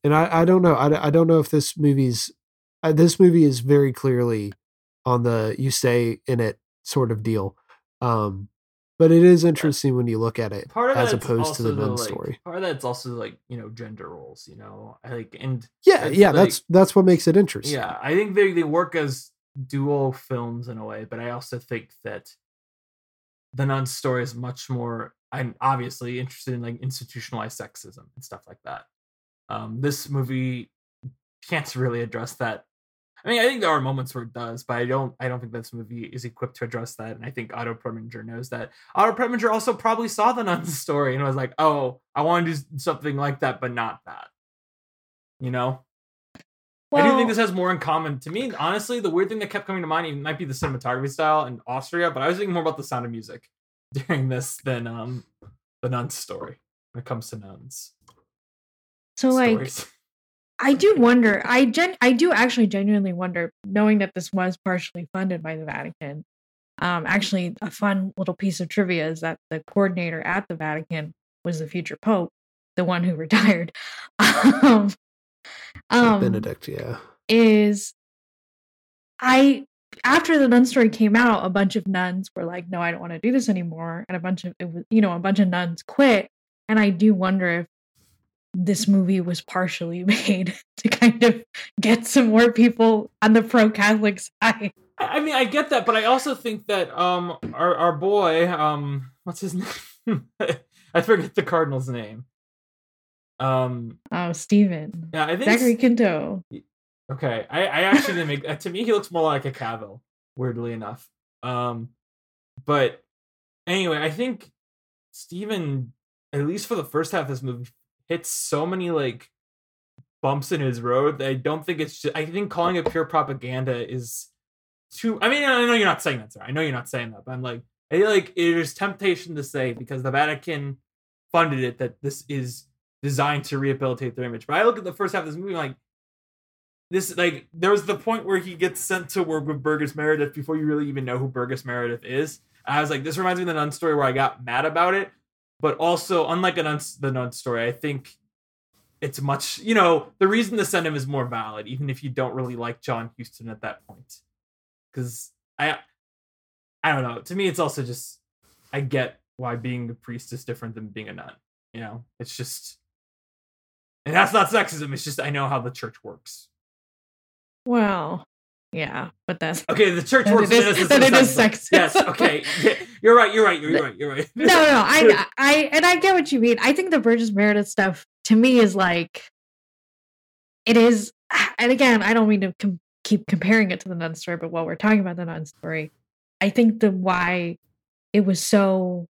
and i i don't know i, I don't know if this movie's uh, this movie is very clearly on the you stay in it sort of deal. Um but it is interesting when you look at it part of as opposed to the also nun like, story Part of that's also like you know gender roles, you know, like and yeah it's yeah like- that's that's what makes it interesting yeah, I think they they work as dual films in a way, but I also think that the nun story is much more. I'm obviously interested in like institutionalized sexism and stuff like that. Um, this movie can't really address that. I mean, I think there are moments where it does, but I don't. I don't think this movie is equipped to address that, and I think Otto Preminger knows that. Otto Preminger also probably saw the nun story and was like, "Oh, I want to do something like that, but not that." You know. I do think this has more in common. To me, honestly, the weird thing that kept coming to mind it might be the cinematography style in Austria, but I was thinking more about the sound of music during this than um the nun story when it comes to nuns. so like stories. I do wonder. I gen I do actually genuinely wonder, knowing that this was partially funded by the Vatican. Um, actually, a fun little piece of trivia is that the coordinator at the Vatican was the future Pope, the one who retired. um, um, benedict yeah is I after the nun story came out, a bunch of nuns were like, "No, I don't want to do this anymore," and a bunch of it was, you know, a bunch of nuns quit. And I do wonder if this movie was partially made to kind of get some more people on the pro-Catholic side. I mean, I get that, but I also think that um our our boy um what's his name? I forget the cardinal's name. Um Oh, Stephen, yeah, I think Zachary Quinto. Okay, I, I actually didn't make. uh, to me, he looks more like a Cavill. Weirdly enough, um, but anyway, I think Stephen, at least for the first half of this movie, hits so many like bumps in his road that I don't think it's. Just, I think calling it pure propaganda is too. I mean, I know you're not saying that, sir. I know you're not saying that, but I'm like, I feel like it is temptation to say because the Vatican funded it that this is designed to rehabilitate their image. But I look at the first half of this movie, like this like there was the point where he gets sent to work with Burgess Meredith before you really even know who Burgess Meredith is. I was like, this reminds me of the nun story where I got mad about it, but also unlike a nun, the nun story, I think it's much you know the reason to send him is more valid, even if you don't really like John Huston at that point, because I I don't know. To me, it's also just I get why being a priest is different than being a nun. You know, it's just, and that's not sexism. It's just I know how the church works. Well, yeah, but that's Okay, the church works. it is- and this it is sexism. Yes. Okay. You're right. You're right. You're right. You're right. no, no, I, I, and I get what you mean. I think the Burgess Meredith stuff to me is like, it is, and again, I don't mean to com- keep comparing it to the nun story, but while we're talking about the nun story, I think the why it was so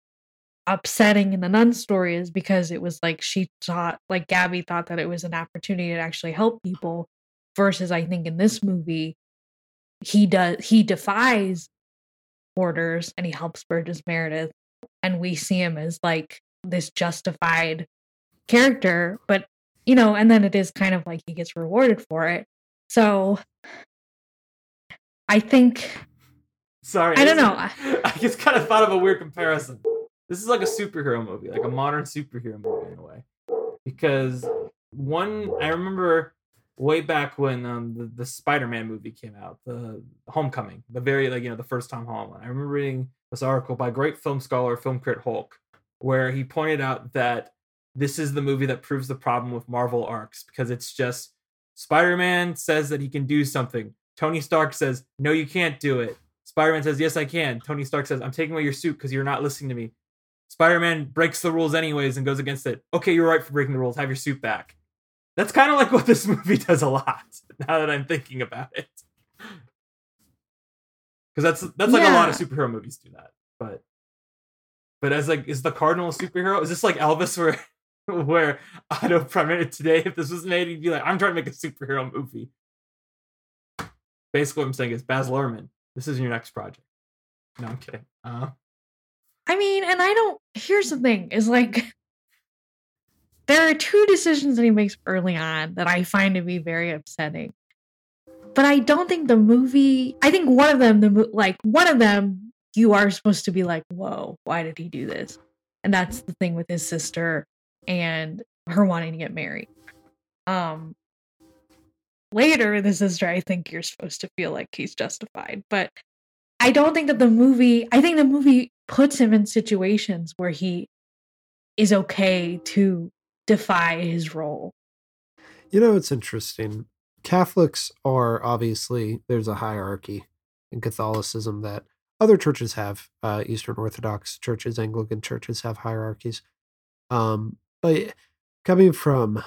upsetting in the nun story is because it was like she thought, like Gabby thought that it was an opportunity to actually help people, versus I think in this movie, he does he defies orders and he helps Burgess Meredith and we see him as like this justified character but you know and then it is kind of like he gets rewarded for it so i think Sorry. I don't know. I just kind of thought of a weird comparison. This is like a superhero movie, like a modern superhero movie in a way. Because one, I remember way back when um, the, the Spider-Man movie came out, the Homecoming, the very like you know the first Tom Holland. I remember reading this article by great film scholar, film crit Hulk, where he pointed out that this is the movie that proves the problem with Marvel arcs because it's just Spider-Man says that he can do something. Tony Stark says, "No, you can't do it." Spider-Man says, "Yes, I can." Tony Stark says, "I'm taking away your suit because you're not listening to me." Spider-Man breaks the rules anyways and goes against it. Okay, you're right for breaking the rules. Have your suit back. That's kind of like what this movie does a lot. Now that I'm thinking about it, because that's that's like a lot of superhero movies do that. But but as like, is the Cardinal a superhero? Is this like Elvis, where where Otto Preminger today, if this was made, he'd be like, "I'm trying to make a superhero movie." Basically, what I'm saying is, Baz Luhrmann, this is your next project. No, I'm kidding. Uh, i mean and i don't here's the thing is like there are two decisions that he makes early on that i find to be very upsetting. But i don't think the movie i think one of them the like one of them you are supposed to be like whoa why did he do this? And that's the thing with his sister and her wanting to get married. Um later the sister i think you're supposed to feel like he's justified but i don't think that the movie i think the movie puts him in situations where he is okay to defy his role You know, it's interesting. Catholics are obviously, there's a hierarchy in Catholicism that other churches have. Uh, Eastern Orthodox churches, Anglican churches have hierarchies. Um, but coming from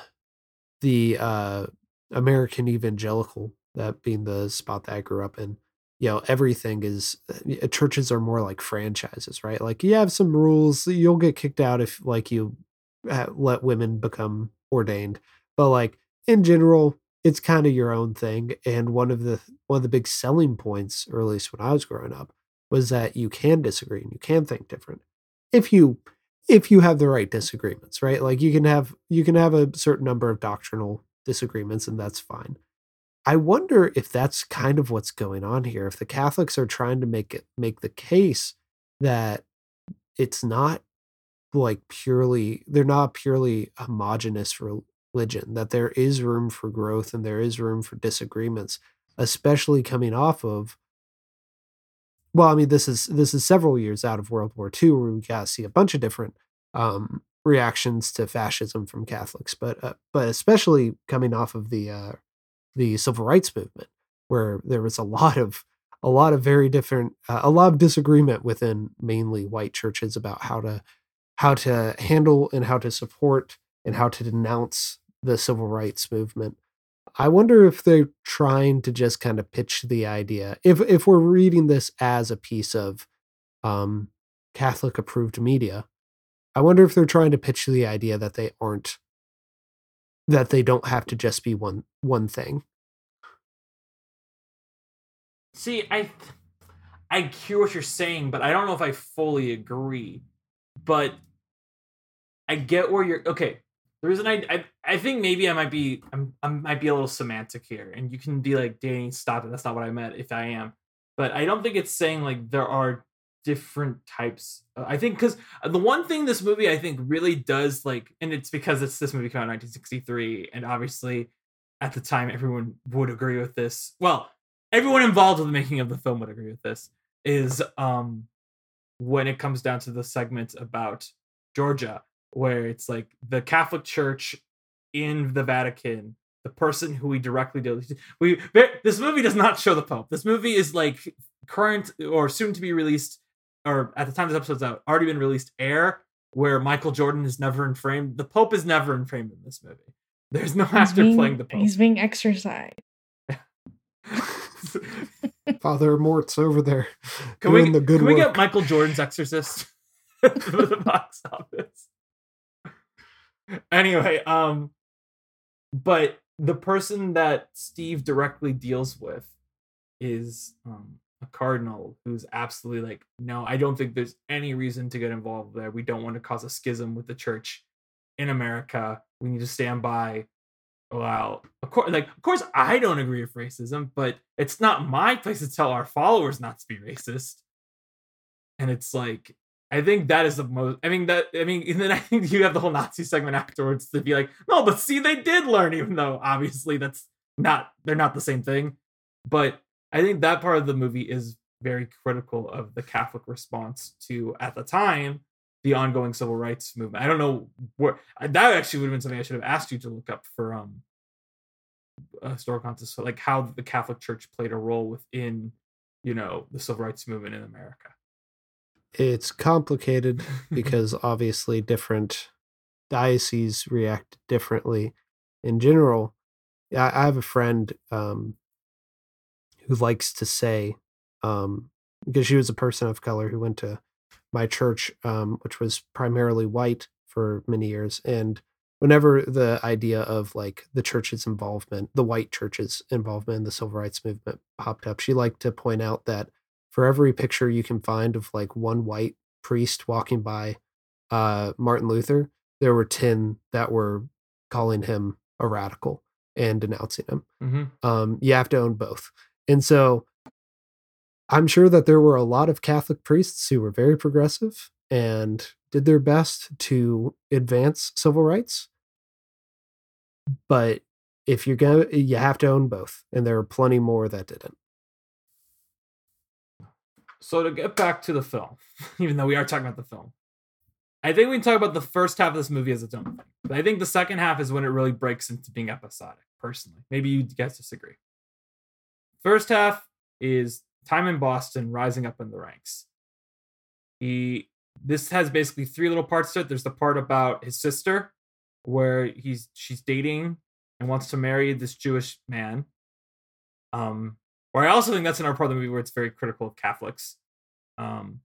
the uh, American evangelical, that being the spot that I grew up in, you know, everything is uh, churches are more like franchises, right? Like you have some rules, you'll get kicked out if like you let women become ordained, but like in general, it's kind of your own thing. And one of the one of the big selling points, or at least when I was growing up, was that you can disagree and you can think different if you if you have the right disagreements, right? Like you can have you can have a certain number of doctrinal disagreements, and that's fine. I wonder if that's kind of what's going on here. If the Catholics are trying to make it make the case that it's not like purely they're not purely homogenous religion that there is room for growth and there is room for disagreements especially coming off of well i mean this is this is several years out of world war ii where we got to see a bunch of different um reactions to fascism from catholics but uh, but especially coming off of the uh the civil rights movement where there was a lot of a lot of very different uh, a lot of disagreement within mainly white churches about how to how to handle and how to support and how to denounce the civil rights movement. I wonder if they're trying to just kind of pitch the idea. If if we're reading this as a piece of um, Catholic approved media, I wonder if they're trying to pitch the idea that they aren't that they don't have to just be one one thing. See, I I hear what you're saying, but I don't know if I fully agree. But I get where you're okay. The reason I I, I think maybe I might be I'm, I might be a little semantic here, and you can be like, Danny, stop it. That's not what I meant. If I am, but I don't think it's saying like there are different types. Uh, I think because the one thing this movie I think really does like, and it's because it's this movie came out in 1963, and obviously at the time everyone would agree with this. Well, everyone involved with the making of the film would agree with this is um when it comes down to the segment about Georgia, where it's like the Catholic Church in the Vatican, the person who we directly deal we this movie does not show the Pope. This movie is like current or soon to be released, or at the time this episode's out, already been released air, where Michael Jordan is never in frame. The Pope is never in frame in this movie. There's no He's actor being- playing the Pope. He's being exercised. Father Mort's over there Can doing we, the good can we get Michael Jordan's Exorcist for the box office? Anyway, um, but the person that Steve directly deals with is um a cardinal who's absolutely like, no, I don't think there's any reason to get involved there. We don't want to cause a schism with the church in America. We need to stand by. Well, of course, like of course, I don't agree with racism, but it's not my place to tell our followers not to be racist. And it's like, I think that is the most. I mean that. I mean, and then I think you have the whole Nazi segment afterwards to be like, no, but see, they did learn, even though obviously that's not. They're not the same thing. But I think that part of the movie is very critical of the Catholic response to, at the time, the ongoing civil rights movement. I don't know where that actually would have been something I should have asked you to look up for um historical context, like how the Catholic Church played a role within, you know, the civil rights movement in America. It's complicated because obviously different dioceses react differently. In general, I I have a friend um, who likes to say, um, because she was a person of color who went to my church, um, which was primarily white for many years. And whenever the idea of like the church's involvement, the white church's involvement in the civil rights movement popped up, she liked to point out that for every picture you can find of like one white priest walking by uh, Martin Luther, there were 10 that were calling him a radical and denouncing him. Mm-hmm. Um, you have to own both. And so I'm sure that there were a lot of Catholic priests who were very progressive and did their best to advance civil rights. But if you're going to, you have to own both. And there are plenty more that didn't. So to get back to the film, even though we are talking about the film, I think we can talk about the first half of this movie as its own thing. But I think the second half is when it really breaks into being episodic, personally. Maybe you guys disagree. First half is time in Boston rising up in the ranks. He this has basically three little parts to it. There's the part about his sister, where he's she's dating and wants to marry this Jewish man. Um, where I also think that's another part of the movie where it's very critical of Catholics. Um,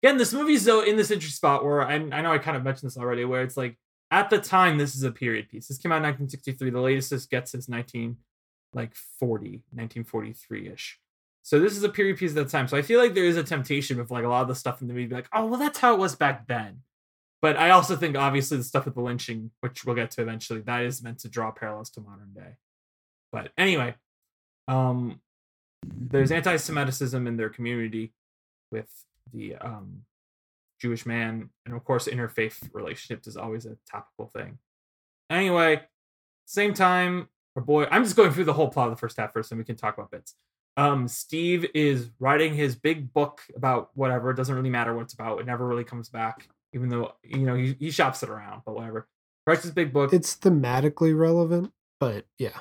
again, this movie's though in this interesting spot where I, I know I kind of mentioned this already, where it's like at the time this is a period piece. This came out in 1963. The latest this gets is 19 like 40, 1943 ish. So this is a period piece at the time. So I feel like there is a temptation with like a lot of the stuff in the movie, like, oh well, that's how it was back then. But I also think obviously the stuff with the lynching, which we'll get to eventually, that is meant to draw parallels to modern day. But anyway, um, there's anti-Semitism in their community with the um, Jewish man, and of course, interfaith relationships is always a topical thing. Anyway, same time, our boy, I'm just going through the whole plot of the first half first, and we can talk about bits. Um, Steve is writing his big book about whatever. It doesn't really matter what it's about. It never really comes back, even though you know he, he shops it around, but whatever. Writes his big book. It's thematically relevant, but yeah.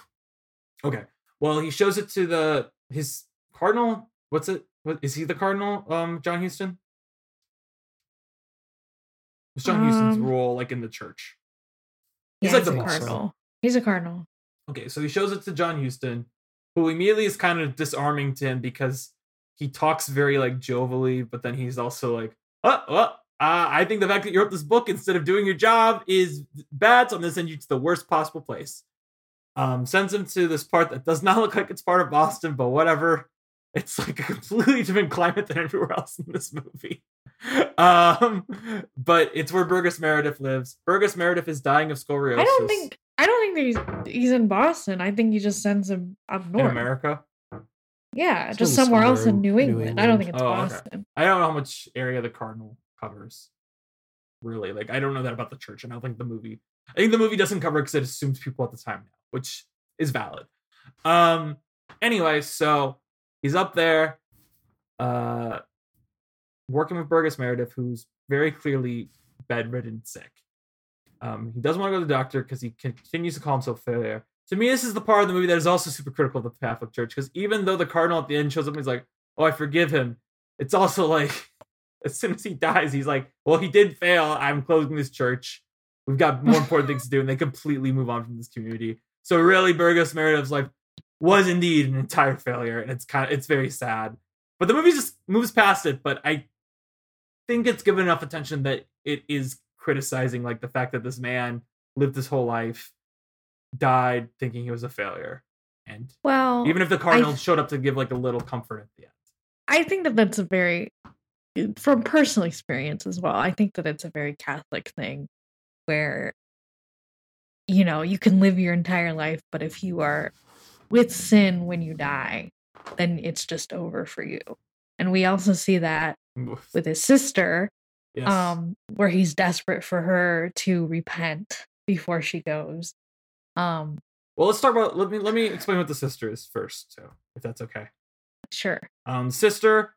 Okay. Well, he shows it to the his cardinal. What's it? What is he the cardinal? Um, John Huston. What's John Huston's Um, role like in the church? Yeah, He's like he's the cardinal. He's a cardinal. Okay, so he shows it to John Huston, who immediately is kind of disarming to him because he talks very like jovially, but then he's also like, "Oh, well, uh, I think the fact that you wrote this book instead of doing your job is bad, so I'm gonna send you to the worst possible place." Um, sends him to this part that does not look like it's part of Boston, but whatever. It's like a completely different climate than everywhere else in this movie. Um, but it's where Burgess Meredith lives. Burgess Meredith is dying of scoliosis. I don't think I don't think that he's he's in Boston. I think he just sends him up north. in. America. Yeah, It's just somewhere else in New New England. I don't think it's England. Oh, okay. Boston. I don't know how much area the Cardinal covers. Really, like I don't know that about the church, and I don't think the movie. I think the movie doesn't cover because it assumes people at the time now, which is valid. Um. Anyway, so he's up there. Uh, working with Burgess Meredith, who's very clearly bedridden sick. Um, he doesn't want to go to the doctor because he continues to call himself failure. To me, this is the part of the movie that is also super critical of the Catholic Church because even though the cardinal at the end shows up and he's like, "Oh, I forgive him," it's also like as soon as he dies, he's like, "Well, he did fail. I'm closing this church. We've got more important things to do," and they completely move on from this community. So really, Burgess Meredith's life was indeed an entire failure, and it's kind of it's very sad. But the movie just moves past it. But I think it's given enough attention that it is criticizing like the fact that this man lived his whole life, died thinking he was a failure, and Well, even if the cardinal showed up to give like a little comfort at the end. I think that that's a very, from personal experience as well. I think that it's a very Catholic thing, where, you know, you can live your entire life, but if you are with sin when you die, then it's just over for you. And we also see that with his sister, Yes. um, where he's desperate for her to repent before she goes. Um, well, let's talk about. Let me let me explain what the sister is first, so if that's okay. sure. um sister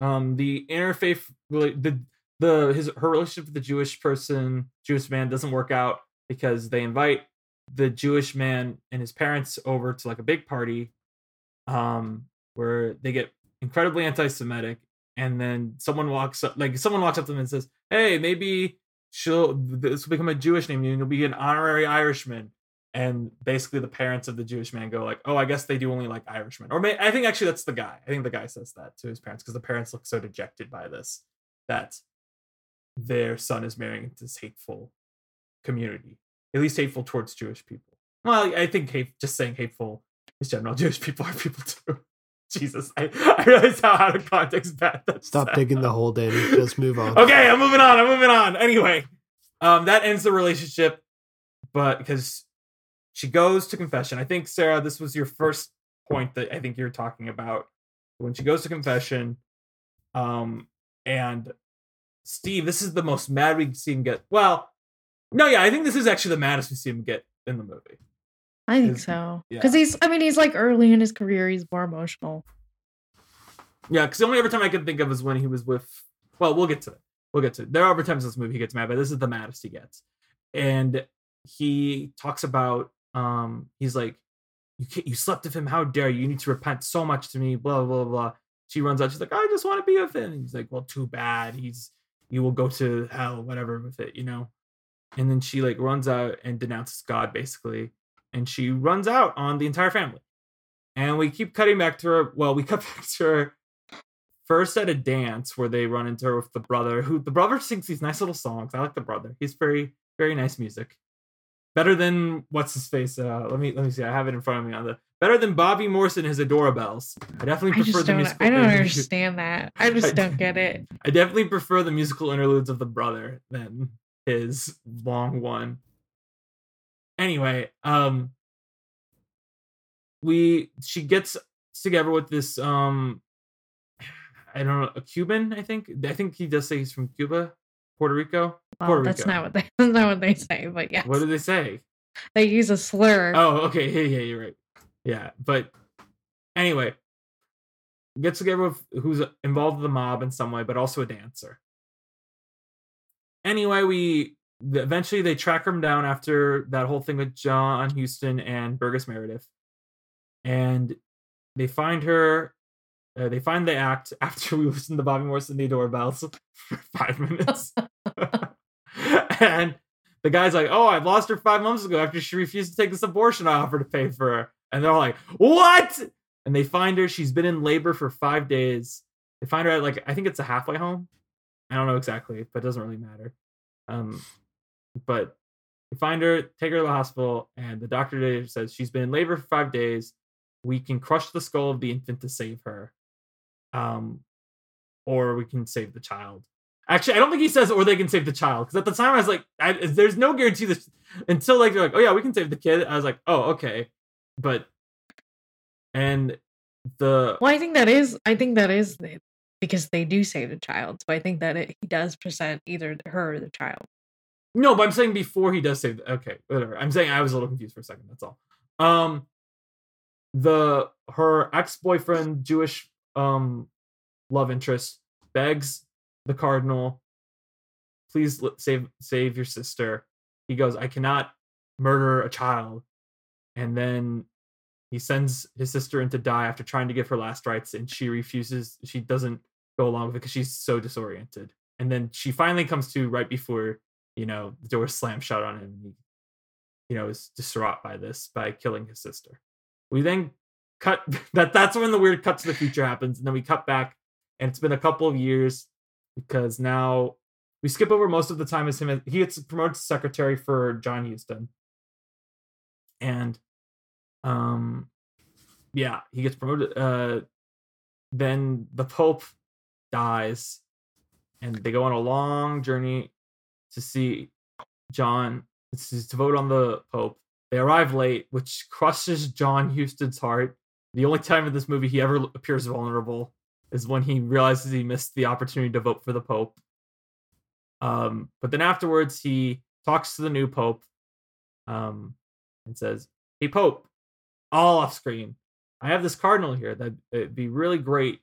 um the interfaith the the his her relationship with the jewish person jewish man doesn't work out because they invite the jewish man and his parents over to like a big party um where they get incredibly anti-semitic and then someone walks up like someone walks up to them and says hey maybe she'll this will become a jewish name and you'll be an honorary irishman and basically the parents of the Jewish man go like, "Oh, I guess they do only like Irishmen." Or may, I think actually that's the guy. I think the guy says that to his parents because the parents look so dejected by this that their son is marrying this hateful community, at least hateful towards Jewish people. Well, I think hate, just saying hateful is general. Jewish people are people too. Jesus, I, I realize how out of context bad that Stop sounds. digging the hole, Danny. Just move on. Okay, I'm moving on. I'm moving on. Anyway, um, that ends the relationship, but because she goes to confession, I think Sarah, this was your first point that I think you're talking about when she goes to confession, um, and Steve, this is the most mad we see him get. Well, no, yeah, I think this is actually the maddest we see him get in the movie. I think so. yeah. Because he's, I mean, he's like early in his career, he's more emotional. Yeah, because the only other time I can think of is when he was with. Well, we'll get to it. We'll get to it. There are other times in this movie he gets mad, but this is the maddest he gets. And he talks about, um, he's like, "You can't, you slept with him. How dare you? You need to repent so much to me." Blah blah blah. blah. She runs out. She's like, "I just want to be with him." And he's like, "Well, too bad. He's you will go to hell, whatever with it, you know." And then she like runs out and denounces God basically, and she runs out on the entire family. And we keep cutting back to her. Well, we cut back to her first at a dance where they run into her with the brother who the brother sings these nice little songs i like the brother he's very very nice music better than what's his face uh let me let me see i have it in front of me on the better than bobby morrison his adorabells i definitely prefer just the musical I don't interlude- understand that. I just I- don't get it. i definitely prefer the musical interludes of the brother than his long one anyway um we she gets together with this um I don't know, a Cuban, I think. I think he does say he's from Cuba, Puerto Rico. Well, Puerto that's Rico. not what they, that's not what they say, but yeah. What do they say? they use a slur. Oh, okay. Yeah, yeah, you're right. Yeah, but anyway, gets together with who's involved with the mob in some way, but also a dancer. Anyway, we eventually they track him down after that whole thing with John Huston and Burgess Meredith, and they find her. Uh, they find the act after we listen to Bobby Morrison the doorbells for five minutes, and the guy's like, "Oh, I lost her five months ago after she refused to take this abortion I offered to pay for her." And they're all like, "What?" And they find her. She's been in labor for five days. They find her at like I think it's a halfway home. I don't know exactly, but it doesn't really matter. Um, but they find her, take her to the hospital, and the doctor says she's been in labor for five days. We can crush the skull of the infant to save her, um, or we can save the child. Actually, I don't think he says, or they can save the child. Because at the time, I was like, I, there's no guarantee this until like they're like, oh yeah, we can save the kid. I was like, oh okay, but and the Well, I think that is. I think that is because they do save the child. So I think that it, he does present either her or the child. no, but I'm saying before he does save. The, okay, whatever. I'm saying I was a little confused for a second. That's all. Um, the her ex boyfriend, Jewish um love interest, begs the cardinal, "Please save save your sister." He goes, "I cannot murder a child," and then he sends his sister in to die after trying to give her last rites, and she refuses. She doesn't go along with it because she's so disoriented. And then she finally comes to right before you know the door slams shut on him. He, you know, is distraught by this by killing his sister. We then cut that. That's when the weird cut to the future happens, and then we cut back, and it's been a couple of years because now we skip over most of the time as him. He gets promoted to secretary for John Huston, and um, yeah, he gets promoted. Uh, then the Pope dies, and they go on a long journey to see John to vote on the Pope. They arrive late, which crushes John Huston's heart. The only time in this movie he ever appears vulnerable is when he realizes he missed the opportunity to vote for the Pope. Um, but then afterwards, he talks to the new Pope um, and says, Hey, Pope, all off screen. I have this cardinal here that it'd be really great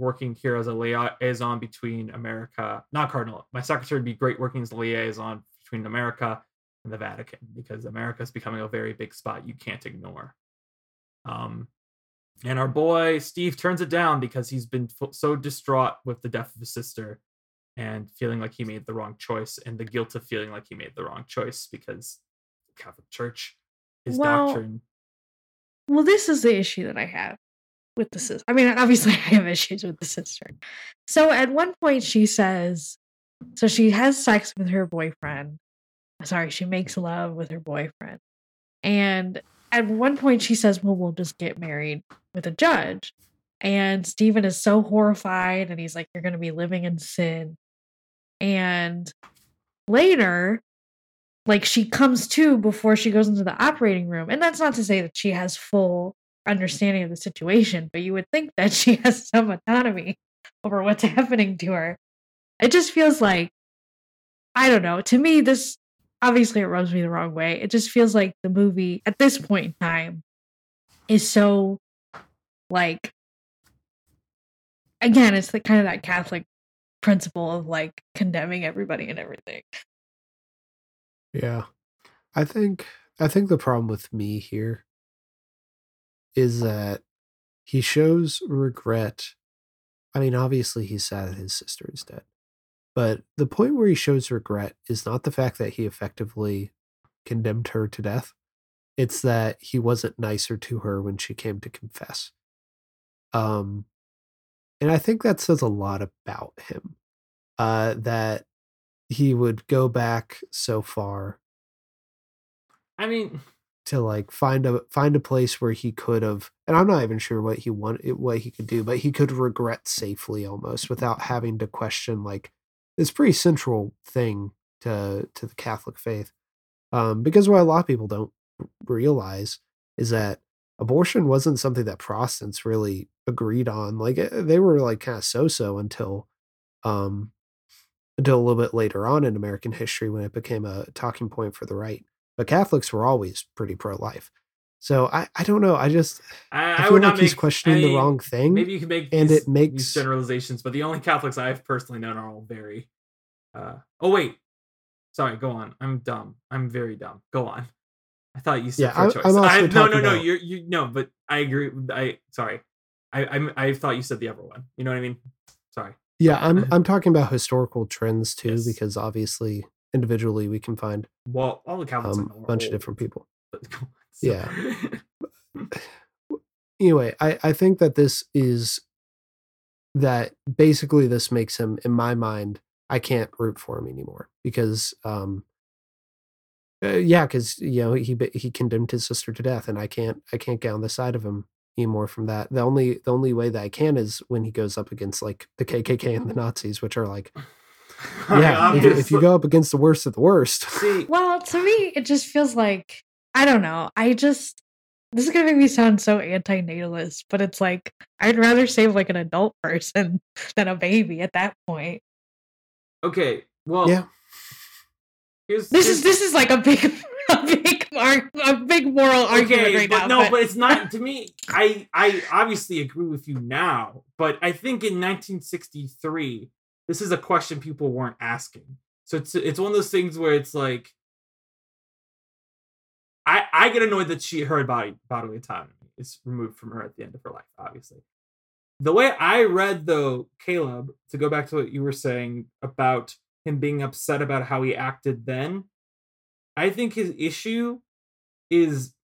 working here as a liaison between America, not cardinal. My secretary would be great working as a liaison between America and the Vatican because America is becoming a very big spot you can't ignore. Um, and our boy Steve turns it down because he's been f- so distraught with the death of his sister and feeling like he made the wrong choice and the guilt of feeling like he made the wrong choice because the Catholic Church, his Well, doctrine. Well, this is the issue that I have with the sister. I mean, obviously, I have issues with the sister. So at one point, she says, so she has sex with her boyfriend. Sorry, she makes love with her boyfriend. And at one point, she says, well, we'll just get married with a judge. And Stephen is so horrified and he's like, you're going to be living in sin. And later, like she comes to before she goes into the operating room. And that's not to say that she has full understanding of the situation, but you would think that she has some autonomy over what's happening to her. It just feels like, I don't know. To me, this obviously it rubs me the wrong way. It just feels like the movie at this point in time is so like again, it's the kind of that Catholic principle of like condemning everybody and everything. Yeah. I think I think the problem with me here is that he shows regret. I mean, obviously he's sad that his sister is dead. But the point where he shows regret is not the fact that he effectively condemned her to death. It's that he wasn't nicer to her when she came to confess. Um and I think that says a lot about him. Uh that he would go back so far I mean, to like find a find a place where he could have and i'm not even sure what he wanted what he could do but he could regret safely almost without having to question like this pretty central thing to to the catholic faith. Um because what a lot of people don't realize is that abortion wasn't something that protestants really agreed on like eh, they were like kind of so-so until um until a little bit later on in american history when it became a talking point for the right but Catholics were always pretty pro life. So I, I don't know. I just I, I, I feel would like not he's make questioning I the wrong thing. Maybe you can make and these, it makes- generalizations, but the only Catholics I've personally known are all very. Uh, oh wait, sorry. Go on. I'm dumb. I'm very dumb. Go on. I thought you said Yeah, pro choice. I, no, no, no. about- You're you no, but I agree. I sorry. I I'm, I thought you said the other one. You know what I mean? Sorry. Yeah, I'm I'm talking about historical trends too, Yes. because obviously individually we can find Well, all the Catholics um, a bunch of different people. on. Yeah. Anyway, I, I think that this is that basically this makes him, in my mind, I can't root for him anymore because um uh, yeah, because you know he he condemned his sister to death, and I can't I can't get on the side of him anymore from that. The only the only way that I can is when he goes up against like the KKK and the Nazis, which are like yeah, if, if you go up against the worst of the worst, see, Well, to me, it just feels like I don't know. I just this is gonna make me sound so anti-natalist, but it's like I'd rather save like an adult person than a baby at that point. okay. Well, yeah, Here's, This here's- is this is like a big a big mar- a big moral argument okay, right but now. no, but- but it's not to me. I I obviously agree with you now, but I think in 1963, this is a question people weren't asking. So it's it's one of those things where it's like, I I get annoyed that she her body bodily autonomy is removed from her at the end of her life. Obviously, the way I read though, Caleb, to go back to what you were saying about him being upset about how he acted then, I think his issue is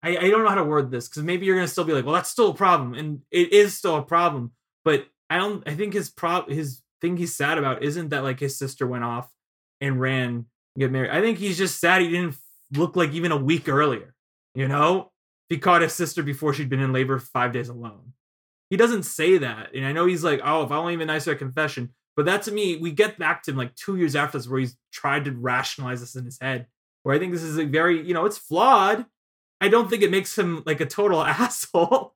I, I don't know how to word this because maybe you're gonna still be like, well, that's still a problem, and it is still a problem. But I don't. I think his prop his thing he's sad about isn't that like his sister went off and ran and get married. I think he's just sad he didn't look like even a week earlier. You know, he caught his sister before she'd been in labor five days alone. He doesn't say that, and I know he's like, oh, if I only been nicer at confession. But that to me, we get back to him like two years after this, where he's tried to rationalize this in his head. Where I think this is a very, you know, it's flawed. I don't think it makes him like a total asshole.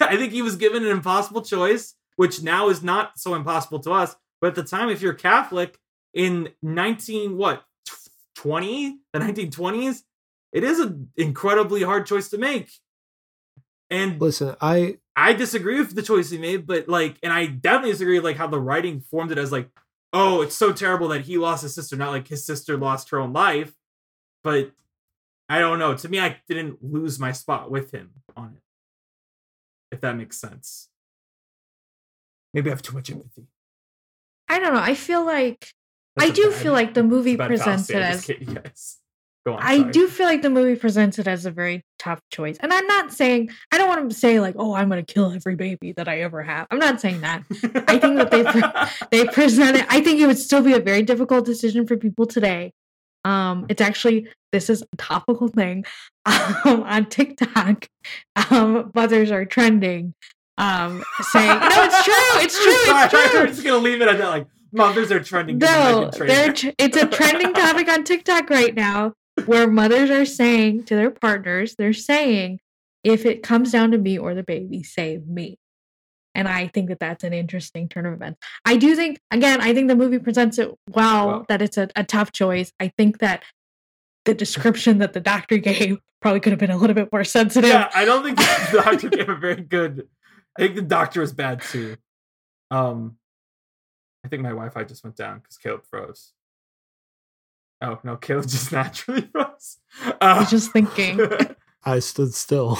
I think he was given an impossible choice, which now is not so impossible to us. But at the time, if you're Catholic in 19 what 20 the 1920s, it is an incredibly hard choice to make. And Listen, I I disagree with the choice he made, but like, and I definitely disagree with like how the writing formed it as like, oh, it's so terrible that he lost his sister, not like his sister lost her own life. But I don't know. To me, I didn't lose my spot with him on it. If that makes sense. Maybe I have too much empathy. I don't know. I feel like That's I do bad- feel like the movie that's a bad presents it as yes. Go on. I sorry. do feel like the movie presents it as a very tough choice. And I'm not saying I don't want to say like, "Oh, I'm going to kill every baby that I ever have." I'm not saying that. I think that they pre- they present it. I think it would still be a very difficult decision for people today. Um, it's actually this is a topical thing um, on TikTok. Um, mothers are trending, um, saying, "No, it's true. It's true. It's true." We're just gonna leave it at that. Like mothers are trending. No, they're tr- it's a trending topic on TikTok right now where mothers are saying to their partners, they're saying, if it comes down to me or the baby, save me. And I think that that's an interesting turn of events. I do think, again, I think the movie presents it well, Well- that it's a, a tough choice. I think that the description that the doctor gave probably could have been a little bit more sensitive. Yeah, I don't think the doctor gave a very good. I think the doctor was bad too. Um, I think my Wi-Fi just went down because Caleb froze. Oh no, Caleb just naturally froze. I Uh, was just thinking. I stood still.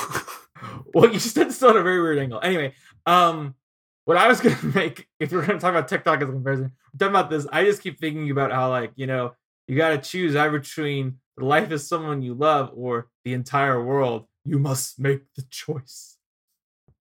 well, you stood still at a very weird angle. Anyway, um, what I was gonna make, if we're gonna talk about TikTok as a comparison, we're talking about this. I just keep thinking about how, like, you know, you gotta choose either between the life of someone you love or the entire world. You must make the choice.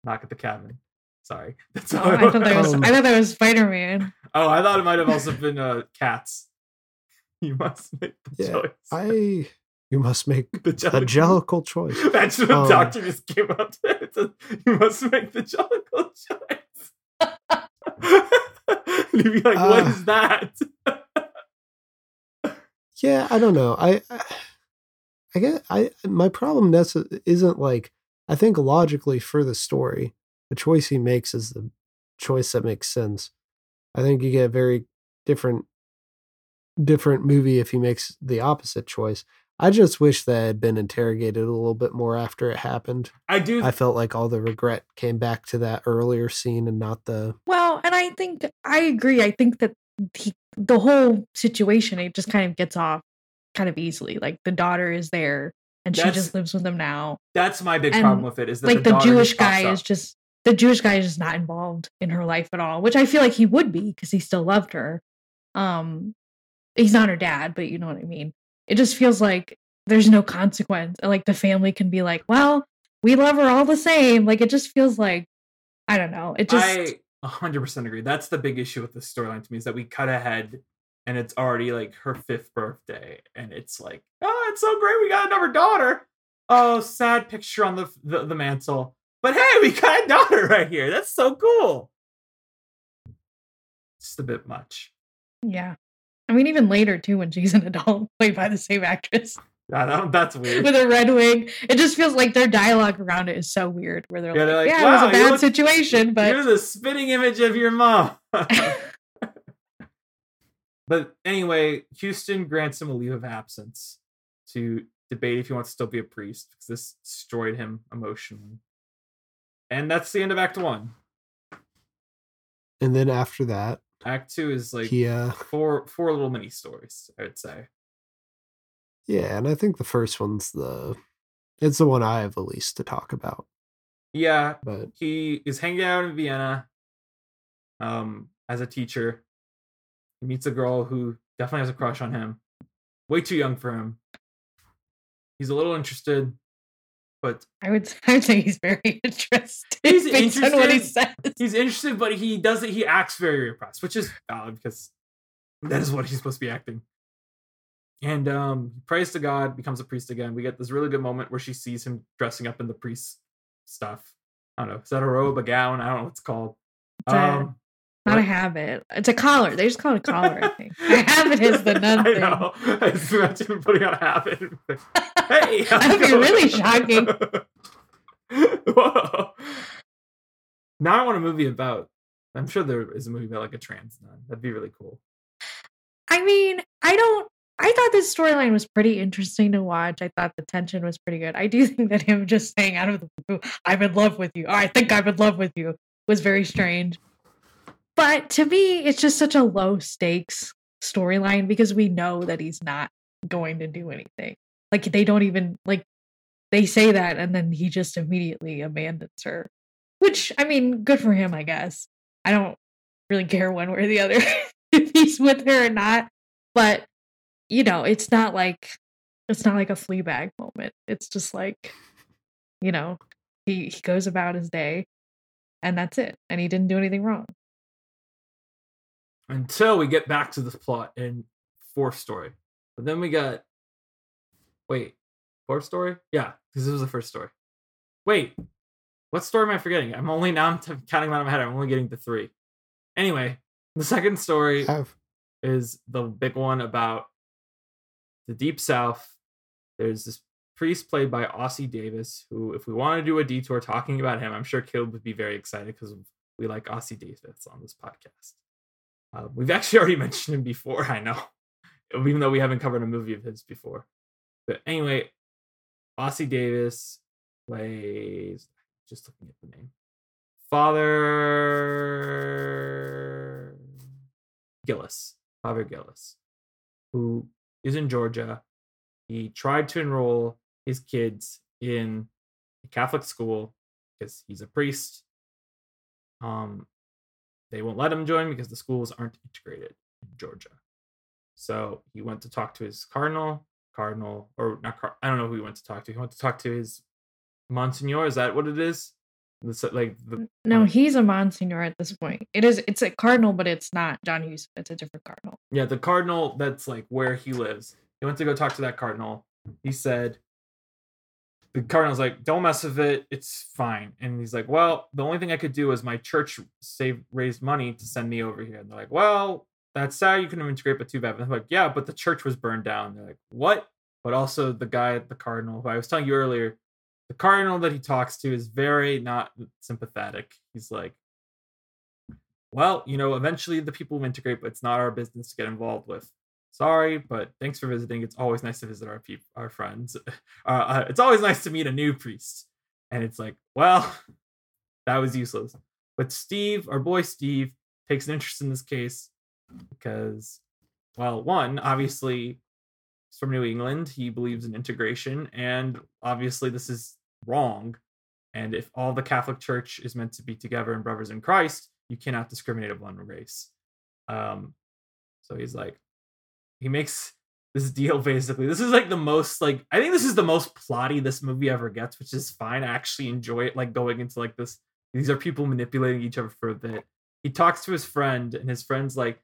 Knock at the cabin. Sorry, that's Oh, all. I thought that was I thought that was Spider Man. oh, I thought it might have also been uh, cats. You must make the Yeah, choice. I you must make the a jellicle. jellicle choice. That's what Um, doctor just came up to. It says, you must make the jellicle choice. and you'd be like, what Uh, is that? Yeah, I don't know. I I, I get I my problem nece- isn't like I think logically for the story, the choice he makes is the choice that makes sense. I think you get a very different different movie if he makes the opposite choice. I just wish that I had been interrogated a little bit more after it happened. I do. I felt like all the regret came back to that earlier scene and not the Well, and I think I agree. I think that he, the whole situation it just kind of gets off kind of easily. Like the daughter is there and she just lives with them now. that's my big and, problem with it. Is that Like the, daughter Jewish guy up. is just the Jewish guy is just not involved in her life at all, which I feel like he would be because he still loved her. Um he's not her dad, but you know what I mean. It just feels like there's no consequence. And like the family can be like, well, we love her all the same. Like it just feels like I don't know. It just I 100% agree. That's the big issue with the storyline to me is that we cut ahead and it's already like her fifth birthday and it's like, oh, it's so great. We got another daughter. Oh, sad picture on the the, the mantle. But hey, we got a daughter right here. That's so cool. Just a bit much. Yeah. I mean, even later too, when she's an adult, played by the same actress Yeah, that, that's weird. with a red wig. It just feels like their dialogue around it is so weird. Where they're Yeah, like, they're like, "Yeah, it was a bad look- situation, You're but the spitting image of your mom. but anyway, Huston grants him a leave of absence to debate if he wants to still be a priest because this destroyed him emotionally. And that's the end of Act One. And then after that, Act Two is like he uh four four little mini stories, I would say. yeah, and I think the first one's the it's the one I have the least to talk about. Yeah, But he is hanging out in Vienna um as a teacher. He meets a girl who definitely has a crush on him. Way too young for him. He's a little interested, but I would I would say he's very interested He's on what he interested. says. he's interested, but he doesn't he acts very repressed, which is valid because that is what he's supposed to be acting. And um he prays to God, becomes a priest again. We get this really good moment where she sees him dressing up in the priest stuff. I don't know. Is that a robe, a gown? I don't know what it's called. Um Not a habit. It's a collar. They just call it a collar, I think. A habit is the nun I thing. know. I just imagine putting on a habit. hey, That'd be really shocking. Whoa. Now I want a movie about. I'm sure there is a movie about like a trans nun. That'd be really cool. I mean, I don't. I thought this storyline was pretty interesting to watch. I thought the tension was pretty good. I do think that him just saying out of the blue, "I'm in love with you," or "I think I'm in love with you," was very strange. But to me, it's just such a low stakes storyline because we know that he's not going to do anything. Like they don't even like they say that, and then he just immediately abandons her. Which I mean, good for him, I guess. I don't really care one way or the other if he's with her or not. But you know, it's not like it's not like a Fleabag moment. It's just like, you know, he he goes about his day, and that's it. And he didn't do anything wrong. Until we get back to this plot in fourth story. But then we got. Wait, fourth story? Yeah, because this was the first story. Wait, what story am I forgetting? I'm only now I'm counting them out of my head. I'm only getting to three. Anyway, the second story have is the big one about the deep south there's this priest played by Ossie Davis who if we want to do a detour talking about him i'm sure caleb would be very excited because we like Ossie Davis on this podcast uh, we've actually already mentioned him before i know even though we haven't covered a movie of his before but anyway Ossie Davis plays just looking at the name father Gillis, Father Gillis, who is in Georgia. He tried to enroll his kids in a Catholic school because he's a priest. Um, they won't let him join because the schools aren't integrated in Georgia. So he went to talk to his cardinal, cardinal, or not. Car- I don't know who he went to talk to. He went to talk to his Monsignor. Is that what it is? This, like the No, he's a Monsignor at this point. It is it's a cardinal, but it's not John Huston. It's a different cardinal. Yeah, the cardinal that's like where he lives. He went to go talk to that cardinal. He said, the cardinal's like, don't mess with it. It's fine. And he's like, well, the only thing I could do is my church save raised money to send me over here. And they're like, well, that's sad. You couldn't integrate, but too bad. And I'm like, yeah, but the church was burned down. They're like, what? But also the guy, the cardinal, who I was telling you earlier, the cardinal that he talks to is very not sympathetic. He's like, well, you know, eventually the people will integrate, but it's not our business to get involved with. Sorry, but thanks for visiting. It's always nice to visit our people, our friends. Uh, uh, it's always nice to meet a new priest. And it's like, well, that was useless. But Steve, our boy Steve, takes an interest in this case because, well, one, obviously, he's from New England. He believes in integration, and obviously, this is wrong. And if all the Catholic Church is meant to be together and brothers in Christ, you cannot discriminate upon race. Um, so he's like, he makes this deal basically. This is like the most like I think this is the most plotty this movie ever gets, which is fine. I actually enjoy it. Like going into like this. These are people manipulating each other for a bit. He talks to his friend, and his friend's like,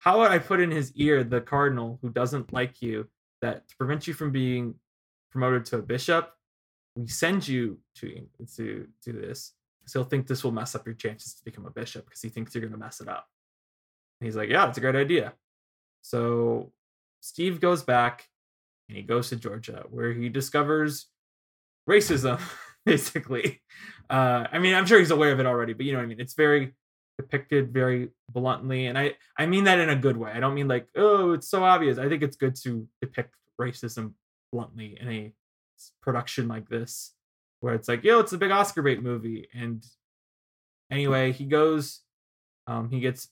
"How would I put in his ear the cardinal who doesn't like you that to prevent you from being promoted to a bishop, we send you to to do this because he'll think this will mess up your chances to become a bishop because he thinks you're going to mess it up. And he's like, yeah, it's a great idea. So Steve goes back and he goes to Georgia where he discovers racism, basically. Uh, I mean, I'm sure he's aware of it already, but you know what I mean? It's very, depicted very bluntly, and I I mean that in a good way. I don't mean like oh it's so obvious. I think it's good to depict racism bluntly in a production like this, where it's like yo it's a big Oscar bait movie, and anyway he goes, um he gets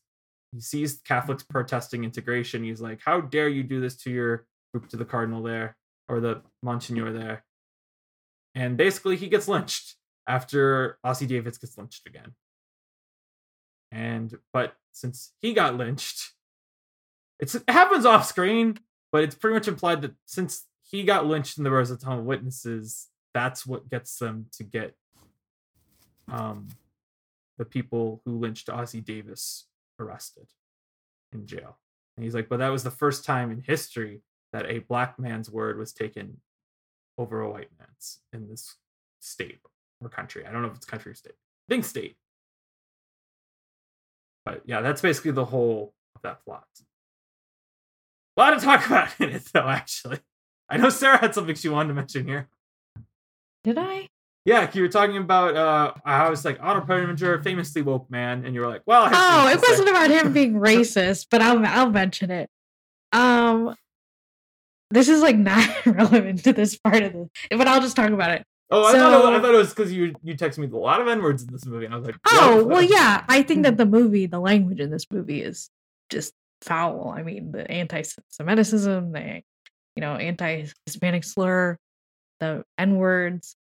he sees Catholics protesting integration. He's like, how dare you do this to your group to the cardinal there or the Monsignor there, and basically he gets lynched after Ossie Davis gets lynched again. And but since he got lynched, it happens off screen, but it's pretty much implied that since he got lynched in the was a ton witnesses, that's what gets them to get um the people who lynched Ossie Davis arrested in jail. And he's like, but that was the first time in history that a black man's word was taken over a white man's in this state or country. I don't know if it's country or state. I think state. But yeah, that's basically the whole of that plot. A lot to talk about in it, though. Actually, I know Sarah had something she wanted to mention here. Did I? Yeah, you were talking about uh, I was like Otto Preminger, famously woke man, and you were like, "Well, I Oh, it wasn't about him being racist, but I'll I'll mention it. Um, this is like not relevant to this part of the, but I'll just talk about it. Oh, I thought it, I thought it was because you you texted me a lot of n words in this movie, and I was like, Oh, well, yeah. I think that the movie, the language in this movie is just foul. I mean, the anti-Semitism, the you know anti-Hispanic slur, the N words.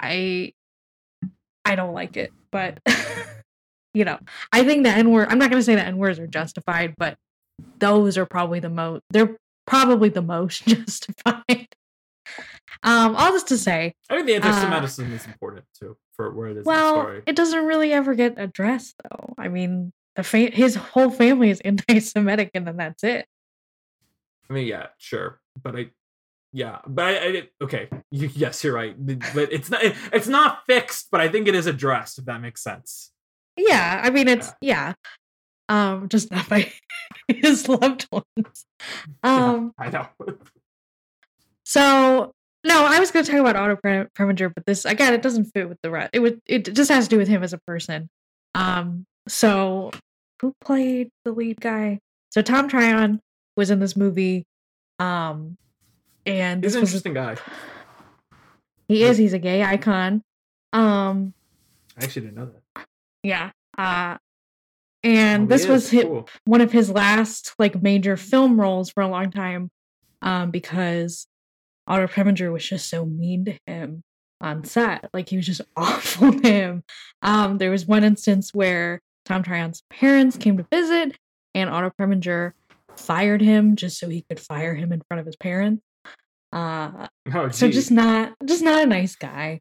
I I don't like it, but you know, I think the N word. I'm not going to say the N words are justified, but those are probably the most. They're probably the most justified. Um, all this to say, I think the anti-Semitism is important too for where it is in the well, story. it doesn't really ever get addressed, though. I mean, the fa- his whole family is anti-Semitic, and then that's it. I mean, yeah, sure, but I, yeah, but I, I okay, yes, you're right, but it's not it's not fixed, but I think it is addressed. If that makes sense. Yeah, I mean, it's yeah, um, just not by his loved ones. Um, I know. so no, I was going to talk about Otto Preminger, but this again, it doesn't fit with the rest. It would, it just has to do with him as a person. Um, so who played the lead guy? So Tom Tryon was in this movie. Um, and He's an was interesting guy. He is. He's a gay icon. Um, I actually didn't know that. yeah. Uh, Oh, and he this was his, Cool. one of his last like major film roles for a long time, um, because Otto Preminger was just so mean to him on set. Like he was just awful to him. Um, there was one instance where Tom Tryon's parents came to visit, and Otto Preminger fired him just so he could fire him in front of his parents. Uh, Oh, so just not just not a nice guy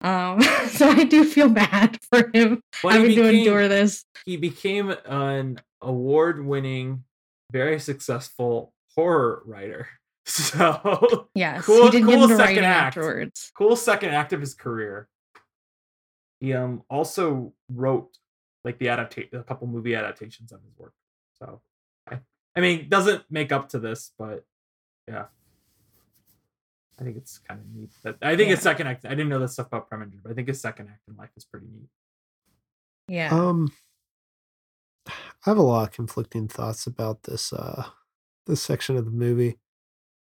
um so i do feel bad for him Well, having to endure this he became an award-winning, very successful horror writer. So yes Cool- cool second act. afterwards cool second act of his career. He um also wrote like the adaptation, a couple movie adaptations of his work. So I, I mean, doesn't make up to this, but yeah, I think it's kind of neat. That I think his second act. I didn't know this stuff about Preminger, but I think his second act in life is pretty neat. yeah Um, I have a lot of conflicting thoughts about this uh this section of the movie.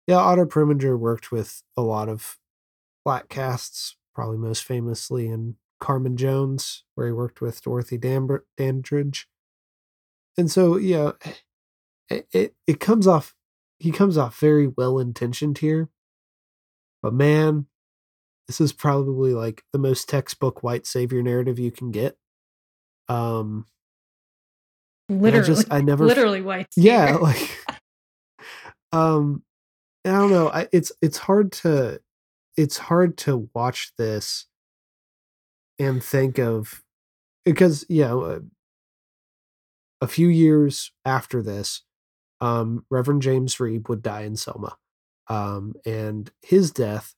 Yeah, Otto Preminger worked with a lot of black casts, probably most famously in Carmen Jones, where he worked with Dorothy Dambr- Dandridge. And so, yeah, it, it it comes off he comes off very well intentioned here. But man, this is probably like the most textbook white savior narrative you can get. Um and I literally just I never literally white yeah like um i don't know I, it's it's hard to it's hard to watch this and think of because yeah uh, a few years after this um reverend james reeb would die in selma um and his death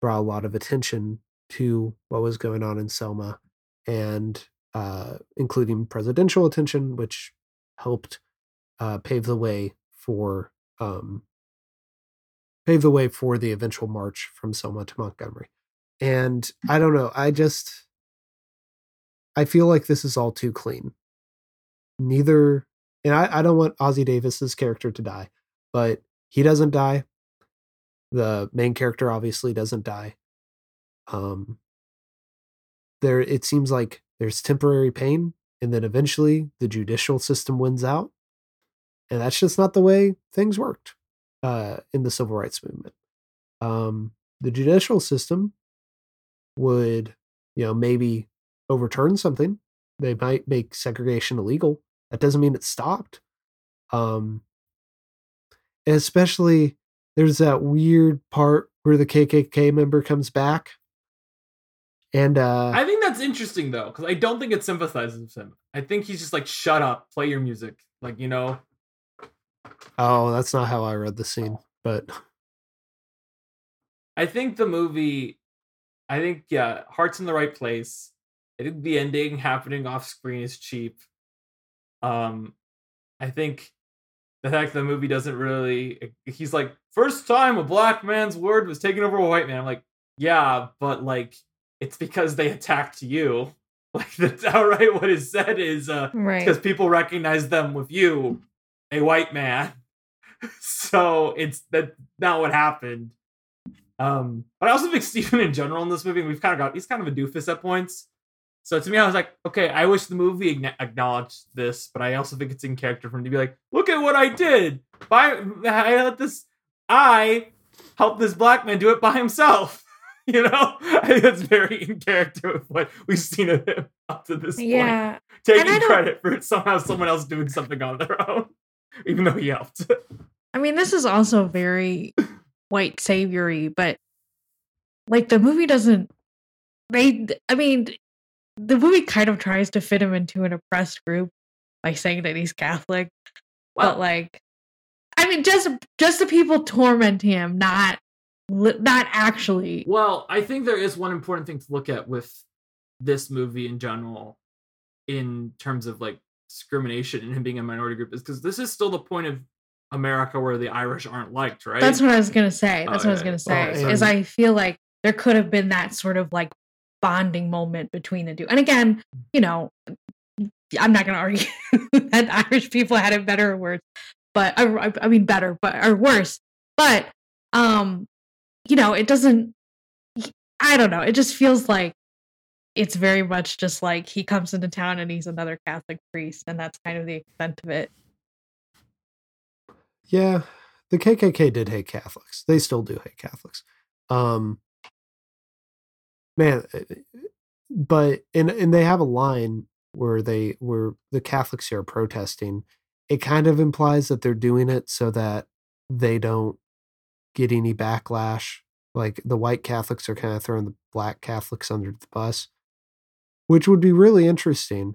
brought a lot of attention to what was going on in selma and uh including presidential attention which helped uh, pave the way for um, pave the way for the eventual march from Selma to Montgomery. And I don't know, I just I feel like this is all too clean. neither and I, I don't want Ossie Davis's character to die, but he doesn't die. The main character obviously doesn't die. Um there it seems like there's temporary pain and then eventually the judicial system wins out. And that's just not the way things worked uh in the civil rights movement. Um the judicial system would, you know, maybe overturn something. They might make segregation illegal. That doesn't mean it stopped. Um, especially there's that weird part where the KKK member comes back. And uh I think that's interesting though, because I don't think it sympathizes with him. I think he's just like, "Shut up, play your music." Like you know, oh, that's not how I read the scene, but I think the movie, I think yeah, heart's in the right place. I think the ending happening off screen is cheap. Um, I think the fact the movie doesn't really. He's like, first time a black man's word was taken over a white man. I'm like, yeah, but like, it's because they attacked you. Like that's outright what is said is uh Right. because people recognize them with you, a white man. so it's that not what happened. Um, but I also think Steven in general in this movie, we've kind of got he's kind of a doofus at points. So to me, I was like, okay, I wish the movie acknowledged this, but I also think it's in character for him to be like, look at what I did. By I let this, I helped this black man do it by himself. You know, I think that's very in character with what we've seen of him up to this point Yeah. taking credit for somehow someone else doing something on their own, even though he helped. I mean, this is also very white savory, but like the movie doesn't. They, I mean, the movie kind of tries to fit him into an oppressed group by saying that he's Catholic, Well- but like, I mean, just just the people torment him, not not actually. well, I think there is one important thing to look at with this movie in general, in terms of like discrimination and him being a minority group, is because this is still the point of America where the Irish aren't liked, right? That's what I was gonna say. Oh, That's what I was gonna oh, say. Oh, is I feel like there could have been that sort of like bonding moment between the two. And again, you know, I'm not gonna argue that Irish people had it better or worse, but I, I- I mean better, but or worse. But um, you know, it doesn't. I don't know. It just feels like it's very much just like he comes into town and he's another Catholic priest, and that's kind of the extent of it. yeah, the KKK did hate Catholics. They still do hate Catholics. Um man, uh, but and and they have a line where they where the Catholics here are protesting. It kind of implies that they're doing it so that they don't get any backlash. Like the white Catholics are kind of throwing the black Catholics under the bus, which would be really interesting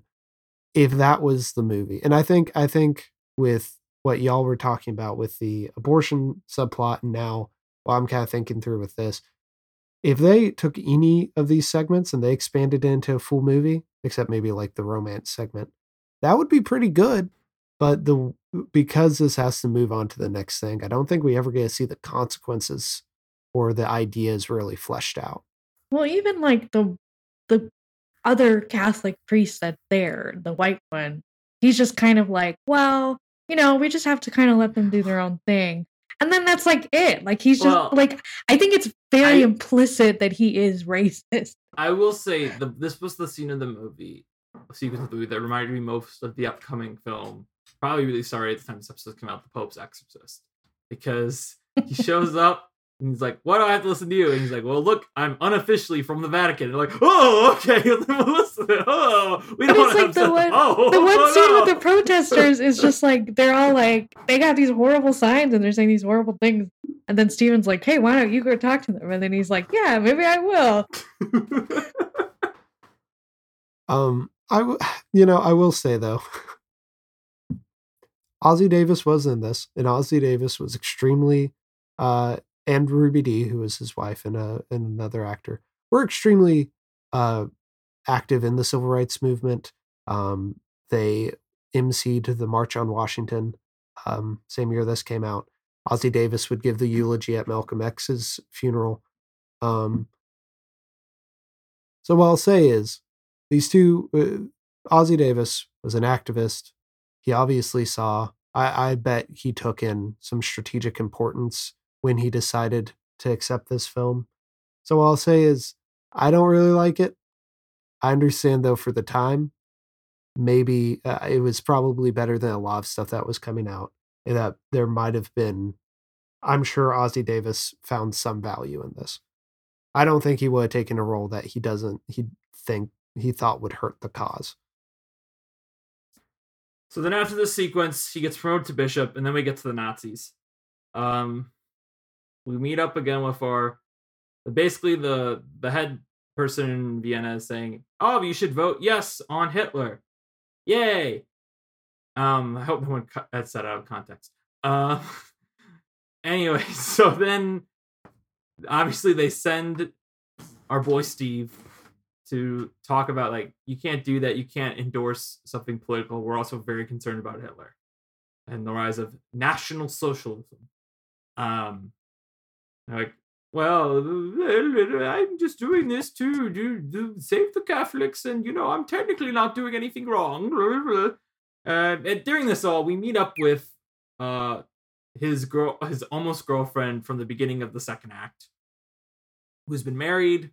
if that was the movie. And I think I think with what y'all were talking about with the abortion subplot and now well, I'm kind of thinking through with this. If they took any of these segments and they expanded it into a full movie, except maybe like the romance segment, that would be pretty good. But the because this has to move on to the next thing, I don't think we ever get to see the consequences or the ideas really fleshed out. Well, even like the the other Catholic priest that's there, the white one, he's just kind of like, well, you know, we just have to kind of let them do their own thing. And then that's like it. Like he's just Well, like I think it's very I- implicit that he is racist. I will say the this was the scene of the movie, sequence of the movie that reminded me most of the upcoming film. Probably really sorry at the time this episode came out, The Pope's Exorcist, because he shows up and he's like, "Why do I have to listen to you?" And he's like, "Well, look, I'm unofficially from the Vatican." And they're like, "Oh, okay, we'll listen. Oh, we But don't it's like have the one oh, the one oh, scene no." with the protesters is just like they're all like they got these horrible signs and they're saying these horrible things. And then Steven's like, Hey, why don't you go talk to them? And then he's like, Yeah, maybe I will. Um, I w- you know I will say though, Ossie Davis was in this, and Ossie Davis was extremely, uh, and Ruby Dee, who was his wife and uh and another actor, were extremely uh active in the civil rights movement. Um, they emceed the March on Washington. Um, same year this came out. Ossie Davis would give the eulogy at Malcolm X's funeral. Um, so what I'll say is these two, uh, Ossie Davis was an activist he obviously saw. I, I bet he took in some strategic importance when he decided to accept this film. So what I'll say is, I don't really like it. I understand though for the time, maybe uh, it was probably better than a lot of stuff that was coming out. That there might have been. I'm sure Ossie Davis found some value in this. I don't think he would have taken a role that he doesn't. He think he thought would hurt the cause. So then after this sequence, he gets promoted to bishop, and then we get to the Nazis. Um, we meet up again with our basically the the head person in Vienna is saying, "Oh, you should vote yes on Hitler." Yay! Um, I hope no one cut that out of context. Uh, anyway, so then obviously they send our boy Steve to talk about like you can't do that, you can't endorse something political. We're also very concerned about Hitler and the rise of national socialism. Um, like, well, I'm just doing this to do, do save the Catholics, and you know, I'm technically not doing anything wrong. Uh, and during this all, we meet up with uh his girl, his almost girlfriend from the beginning of the second act, who's been married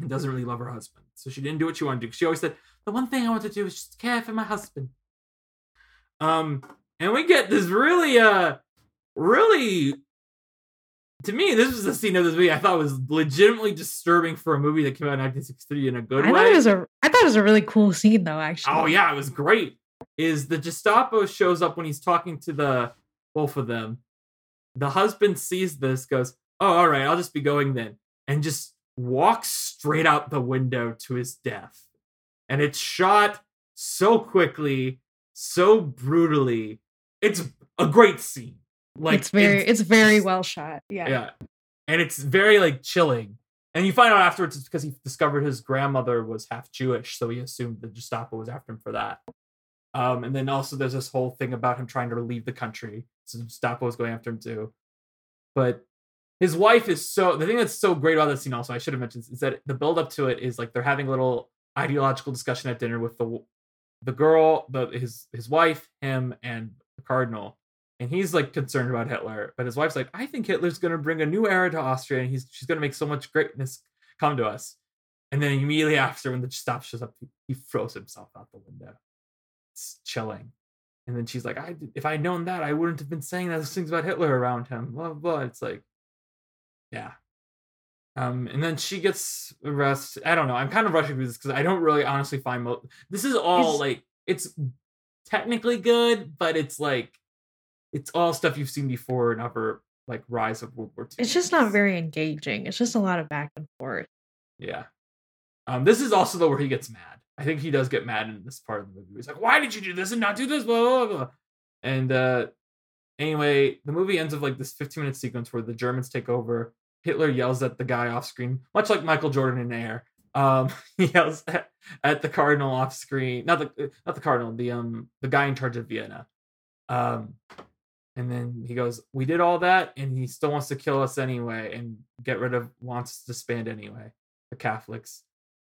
and doesn't really love her husband. So she didn't do what she wanted to do. She always said, "The one thing I want to do is just care for my husband." Um, and we get this really, uh, really to me, this was the scene of this movie I thought was legitimately disturbing for a movie that came out in 1963 in a good I way. thought it was a I thought it was a really cool scene though, actually. oh yeah, it was great. Is the Gestapo shows up when he's talking to the both of them. The husband sees this, goes, "Oh, all right, I'll just be going then," and just walks straight out the window to his death. And it's shot so quickly, so brutally. It's a great scene. Like it's very it's very well shot. Yeah. yeah. And it's very like chilling. And you find out afterwards it's because he discovered his grandmother was half Jewish, so he assumed the Gestapo was after him for that. Um, and then also there's this whole thing about him trying to leave the country. So Gestapo was going after him too. But his wife is so the thing that's so great about this scene also, I should have mentioned is that the build up to it is like they're having a little ideological discussion at dinner with the the girl, the his his wife, him, and the cardinal and he's like concerned about Hitler, but his wife's like, I think Hitler's gonna bring a new era to Austria, and he's she's gonna make so much greatness come to us. And then immediately after, when the Gestapo shows up, he, he throws himself out the window. It's chilling. And then she's like, I if I'd known that, I wouldn't have been saying those things about Hitler around him. Blah blah. It's like, yeah. Um, and then she gets arrested. I don't know. I'm kind of rushing through this because I don't really honestly find mo- this is all It's- like it's technically good, but it's like it's all stuff you've seen before in other like rise of World War II. It's just not very engaging. It's just a lot of back and forth. Yeah. Um, this is also though where he gets mad. I think he does get mad in this part of the movie. He's like, "Why did you do this and not do this?" Blah blah blah. And uh, anyway, the movie ends with like this 15 minute sequence where the Germans take over. Hitler yells at the guy off screen, much like Michael Jordan in Air. Um, he yells at, at the cardinal off screen, not the not the cardinal, the um the guy in charge of Vienna. Um, and then he goes, "We did all that, and he still wants to kill us anyway, and get rid of wants to disband anyway, the Catholics."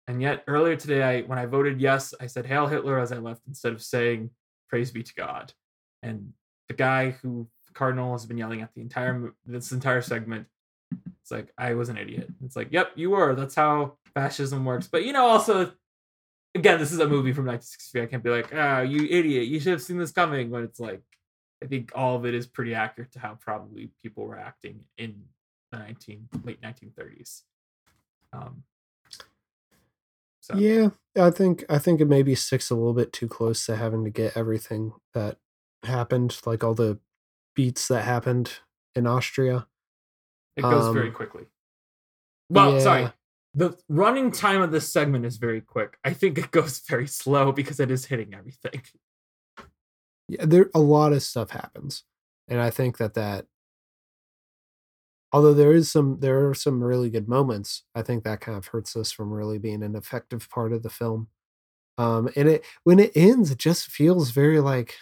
And yet earlier today, I when I voted yes, I said "Hail Hitler" as I left instead of saying "Praise be to God." And the guy who cardinal has been yelling at the entire this entire segment, it's like I was an idiot. It's like, "Yep, you were." That's how fascism works. But you know, also, again, this is a movie from 1963. I can't be like, "Ah, you idiot! You should have seen this coming." But it's like, I think all of it is pretty accurate to how probably people were acting in the 19 late 1930s. Um, so Yeah, I think I think it maybe sticks a little bit too close to having to get everything that happened, like all the beats that happened in Austria. it goes very um, quickly. Well, sorry. The running time of this segment is very quick. I think it goes very slow because it is hitting everything. yeah, there a lot of stuff happens, and I think that that although there is some there are some really good moments, I think that kind of hurts us from really being an effective part of the film. Um, and it when it ends, it just feels very like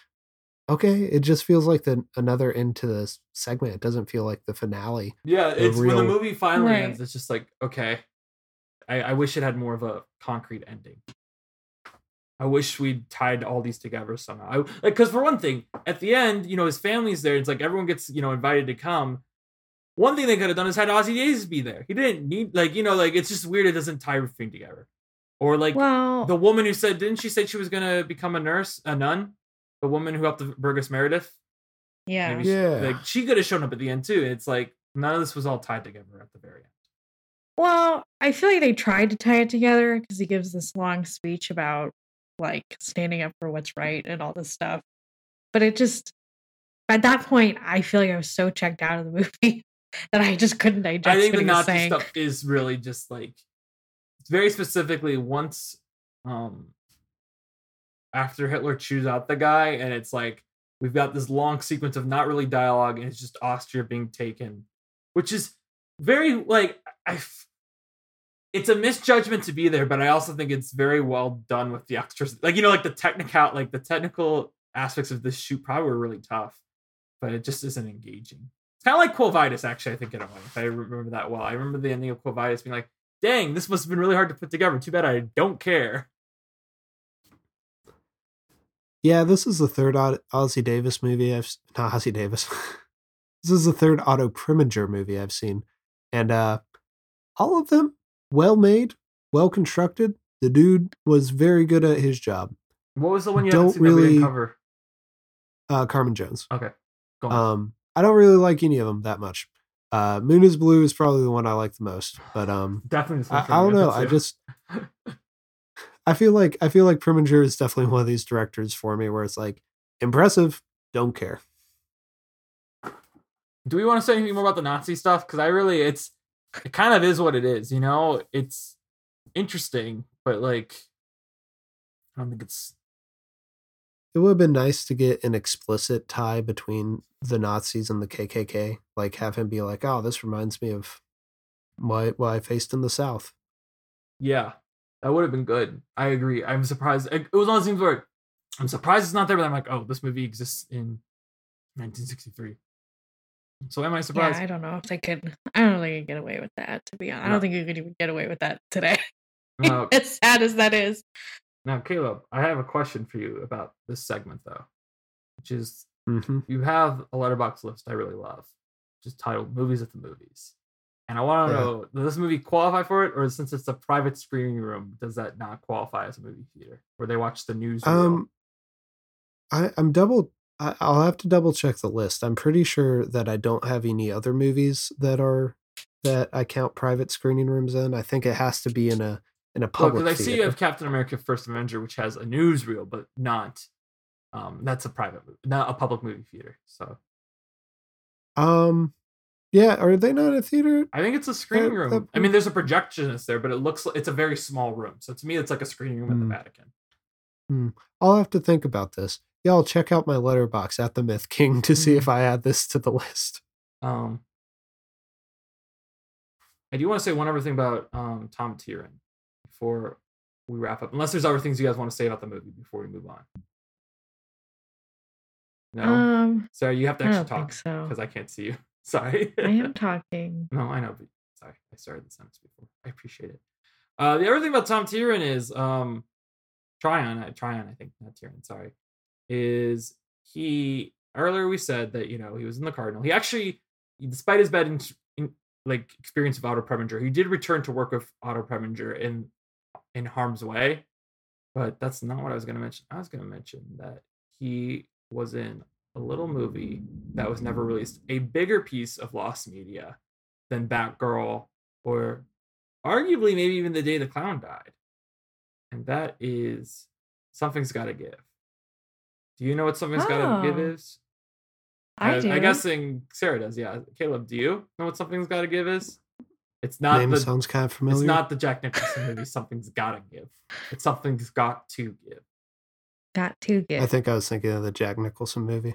okay, it just feels like the another end to this segment. It doesn't feel like the finale. Yeah, The it's when the real- movie finally Right. ends. It's just like okay, I, I wish it had more of a concrete ending. I wish we'd tied all these together somehow. I, like, because for one thing, at the end, you know, his family's there. It's like everyone gets, you know, invited to come. One thing they could have done is had Ossie Davis be there. He didn't need, like, you know, like it's just weird. It doesn't tie everything together. Or like well, the woman who said, didn't she say she was gonna become a nurse, a nun? The woman who helped the Burgess Meredith. yeah. Maybe she- Yeah. like she could have shown up at the end too. It's like none of this was all tied together at the very end. Well, I feel like they tried to tie it together because he gives this long speech about like standing up for what's right and all this stuff. But it just at that point, I feel like I was so checked out of the movie that I just couldn't digest I think the Nazi saying. stuff is really just like it's very specifically once um after Hitler chews out the guy and it's like we've got this long sequence of not really dialogue and it's just Austria being taken, which is very like I it's a misjudgment to be there, but I also think it's very well done with the extras. Like you know, like the technical, like the technical aspects of this shoot probably were really tough, but it just isn't engaging. Kind of like Quo Vadis, actually. I think in a way, if I remember that well. I remember the ending of Quo Vadis being like, "Dang, this must have been really hard to put together. Too bad I don't care." Yeah, this is the third Ossie Davis movie I've not Ossie Davis. this is the third Otto Preminger movie I've seen, and uh, all of them well made, well constructed. The dude was very good at his job. What was the one you Don't haven't seen that we really- cover? Uh, Carmen Jones. Okay, go on. Um, I don't really like any of them that much. Uh, Moon is Blue is probably the one I like the most, but um, Definitely. I, I don't know. I just I feel like I feel like Preminger is definitely one of these directors for me where it's like impressive, don't care. do we want to say anything more about the Nazi stuff? Because I really, it's it kind of is what it is. You know, it's interesting, but like, I don't think it's It would have been nice to get an explicit tie between the Nazis and the KKK. Like have him be like, "Oh, this reminds me of what what I faced in the South." Yeah, that would have been good. I agree. I'm surprised. It it was one of those things where I'm surprised it's not there, but I'm like, oh, this movie exists in 1963. So am I surprised? Yeah, surprised? I don't know if they could. I don't think they could get away with that. To be honest, I don't think you could even get away with that today. Now, as sad as that is. Now, Caleb, I have a question for you about this segment, though, which is hmm you have a Letterboxd list I really love, just titled "Movies at the Movies," and I want to Yeah. know does this movie qualify for it, or since it's a private screening room, does that not qualify as a movie theater where they watch the news? Um, I, I'm double. I'll have to double check the list. I'm pretty sure that I don't have any other movies that are that I count private screening rooms in. I think it has to be in a in a public because I see you have Captain America: First Avenger, which has a newsreel, but not. Um, that's a private, not a public movie theater. So Um, yeah, are they not a theater? I think it's a screening that room. I mean, there's a projectionist there, but it looks like it's a very small room. So to me, it's like a screening room at Hmm. the Vatican. I'll have to think about this. Y'all check out my Letterboxd at the Myth King to see Mhm. if I add this to the list. Um, I do want to say one other thing about um, Tom Tieran before we wrap up. Unless there's other things you guys want to say about the movie before we move on. No, Um, sorry, you have to actually talk think so. because I can't see you. Sorry. I am talking. No, I know, but sorry, I started the sentence before. I appreciate it. Uh, the other thing about Tom Tieran is um, Tryon, uh, Tryon, I think, not Tieran, sorry, is he earlier we said that you know he was in the Cardinal. He actually, despite his bad in, in, like experience of Otto Preminger, he did return to work with Otto Preminger in in Harm's Way, but that's not what I was going to mention. I was going to mention that he was in a little movie that was never released, a bigger piece of lost media than Batgirl or arguably maybe even the day the clown died. And that is something's gotta give. Do you know what something's gotta give Oh, is? I Uh, do. I'm guessing Sarah does, yeah. Caleb, do you know what something's gotta give is? It's not Name the sounds kind of familiar. it's not the Jack Nicholson movie, something's gotta give. It's something's got to give. got to get. I think I was thinking of the Jack Nicholson movie.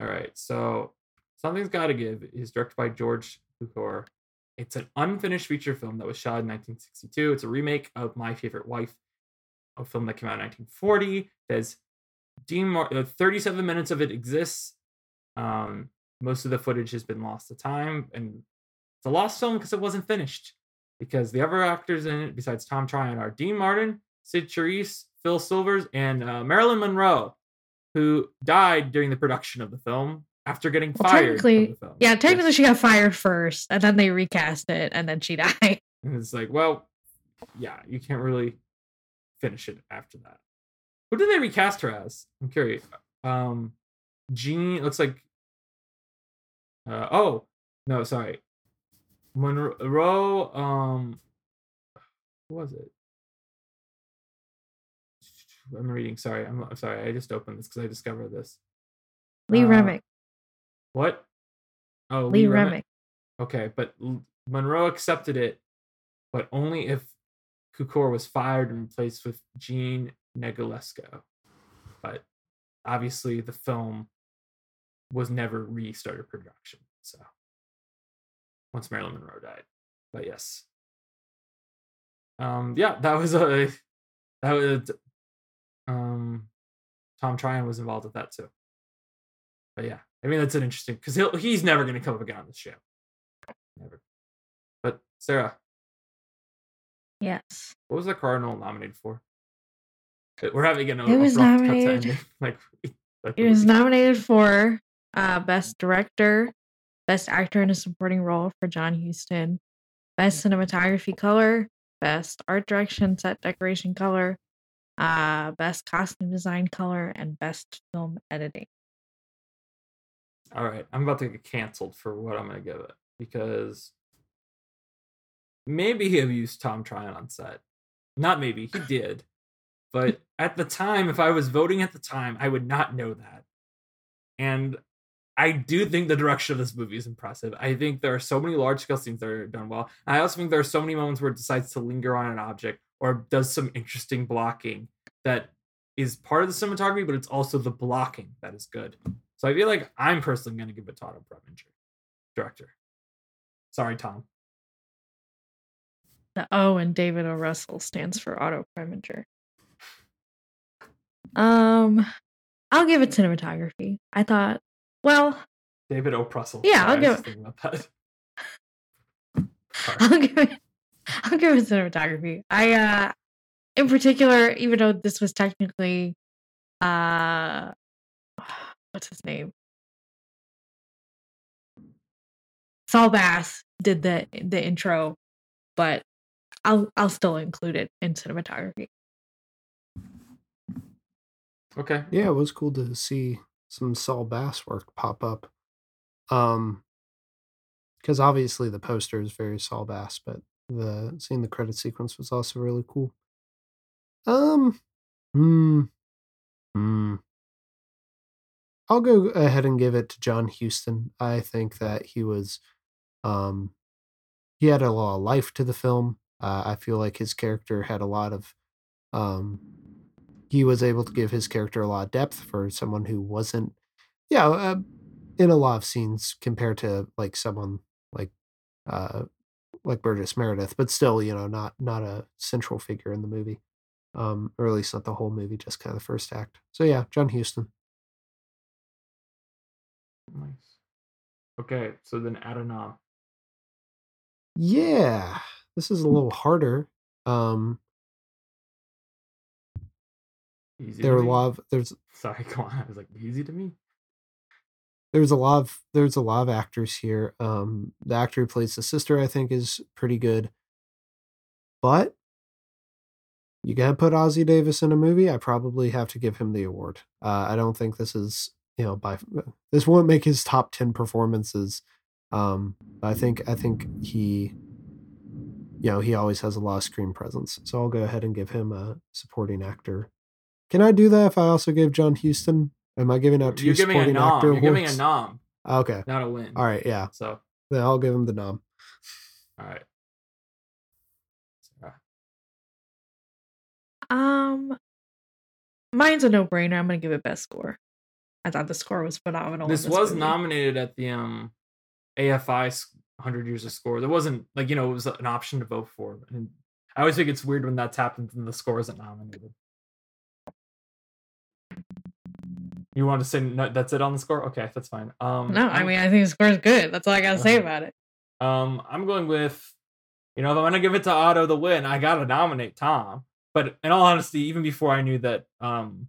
All right. So Something's Gotta Give is directed by George Cukor. It's an unfinished feature film that was shot in 1962. It's a remake of My Favorite Wife, a film that came out in 1940. There's Dean Mar- uh, 37 minutes of it exists. Um, most of the footage has been lost to time, and it's a lost film because it wasn't finished. Because the other actors in it, besides Tom Tryon, are Dean Martin, Cyd Charisse, Phil Silvers, and uh, Marilyn Monroe, who died during the production of the film after getting Well, fired. Technically-. Yeah, technically Yes. she got fired first, and then they recast it, and then she died. And it's like, well, yeah, you can't really finish it after that. Who did they recast her as? I'm curious. Um, Jean looks like. Uh, oh no, sorry, Monroe. Um, who was it? I'm reading. Sorry, I'm, I'm sorry. I just opened this because I discovered this. Lee Uh, Remick. What? Oh, Lee Remick. Remick. Okay, but Monroe accepted it, but only if Cukor was fired and replaced with Gene Negulesco. But obviously, the film was never restarted production. So once Marilyn Monroe died, but yes, um, yeah, that was a that was um, Tom Tryon was involved with that too. But yeah, I mean that's an interesting because he'll he's never going to come up again on this show. Never. But Sarah, Yes. what was the Cardinal nominated for? Uh, We're having an It was abrupt cut to nominated- like, like It was nominated for uh, Best Director, Best Actor in a Supporting Role for John Huston, Best Cinematography Color, Best Art Direction, Set Decoration Color, uh, Best Costume Design Color, and Best Film Editing. All right, I'm about to get canceled for what I'm going to give it because maybe he abused Tom Tryon on set. Not maybe, he did. But at the time, if I was voting at the time, I would not know that. And I do think the direction of this movie is impressive. I think there are so many large scale scenes that are done well. And I also think there are so many moments where it decides to linger on an object or does some interesting blocking that is part of the cinematography, but it's also the blocking that is good. So I feel like I'm personally going to give it to Otto Preminger, director. Sorry, Tom. The O in David O. Russell stands for Otto Preminger. Um, I'll give it cinematography. I thought, well, David O. Prussell. Yeah, I'll give was it- about that. I'll give it I'll give it cinematography. I uh in particular, even though this was technically uh what's his name? Saul Bass did the the intro, but I'll I'll still include it in cinematography. Okay. Yeah, it was cool to see some Saul Bass work pop up. Um, because obviously the poster is very Saul Bass, but the seeing the credit sequence was also really cool. Um, hmm, hmm. I'll go ahead and give it to John Huston. I think that he was, um, he had a lot of life to the film. Uh, I feel like his character had a lot of, um, he was able to give his character a lot of depth for someone who wasn't, yeah, uh, in a lot of scenes compared to like someone like, uh, like Burgess Meredith, but still, you know, not not a central figure in the movie, um, or at least not the whole movie, just kind of the first act. So yeah, John Huston. Nice. Okay, so then Adonam. Yeah, this is a little harder. Um, Easy. there are a lot of there's Sorry, come on. I was like, easy to me. there's a lot of there's a lot of actors here. Um, the actor who plays the sister, I think, is pretty good. But you gotta put Ossie Davis in a movie. I probably have to give him the award. Uh, I don't think this is you know by this won't make his top ten performances. Um, I think I think he, you know, he always has a lot of screen presence. So I'll go ahead and give him a supporting actor. Can I do that if I also give John Huston? Am I giving out 2 You're giving a supporting nom. actor You're giving a nom, Okay. not a win. All right. Yeah. So, Then I'll give him the nom. all right. Um mine's a no-brainer. I'm gonna give it best score. I thought the score was phenomenal. in This was movie. nominated at the um AFI s- 100 Years of Score. There wasn't like you know it was an option to vote for. And I always think it's weird when that's happened and the score isn't nominated. You want to say no, that's it on the score? Okay, that's fine. Um, No, I mean I think the score is good. That's all I gotta say Uh-huh. about it. Um, I'm going with, you know, if I'm gonna give it to Otto the win, I gotta nominate Tom. but in all honesty, even before I knew that um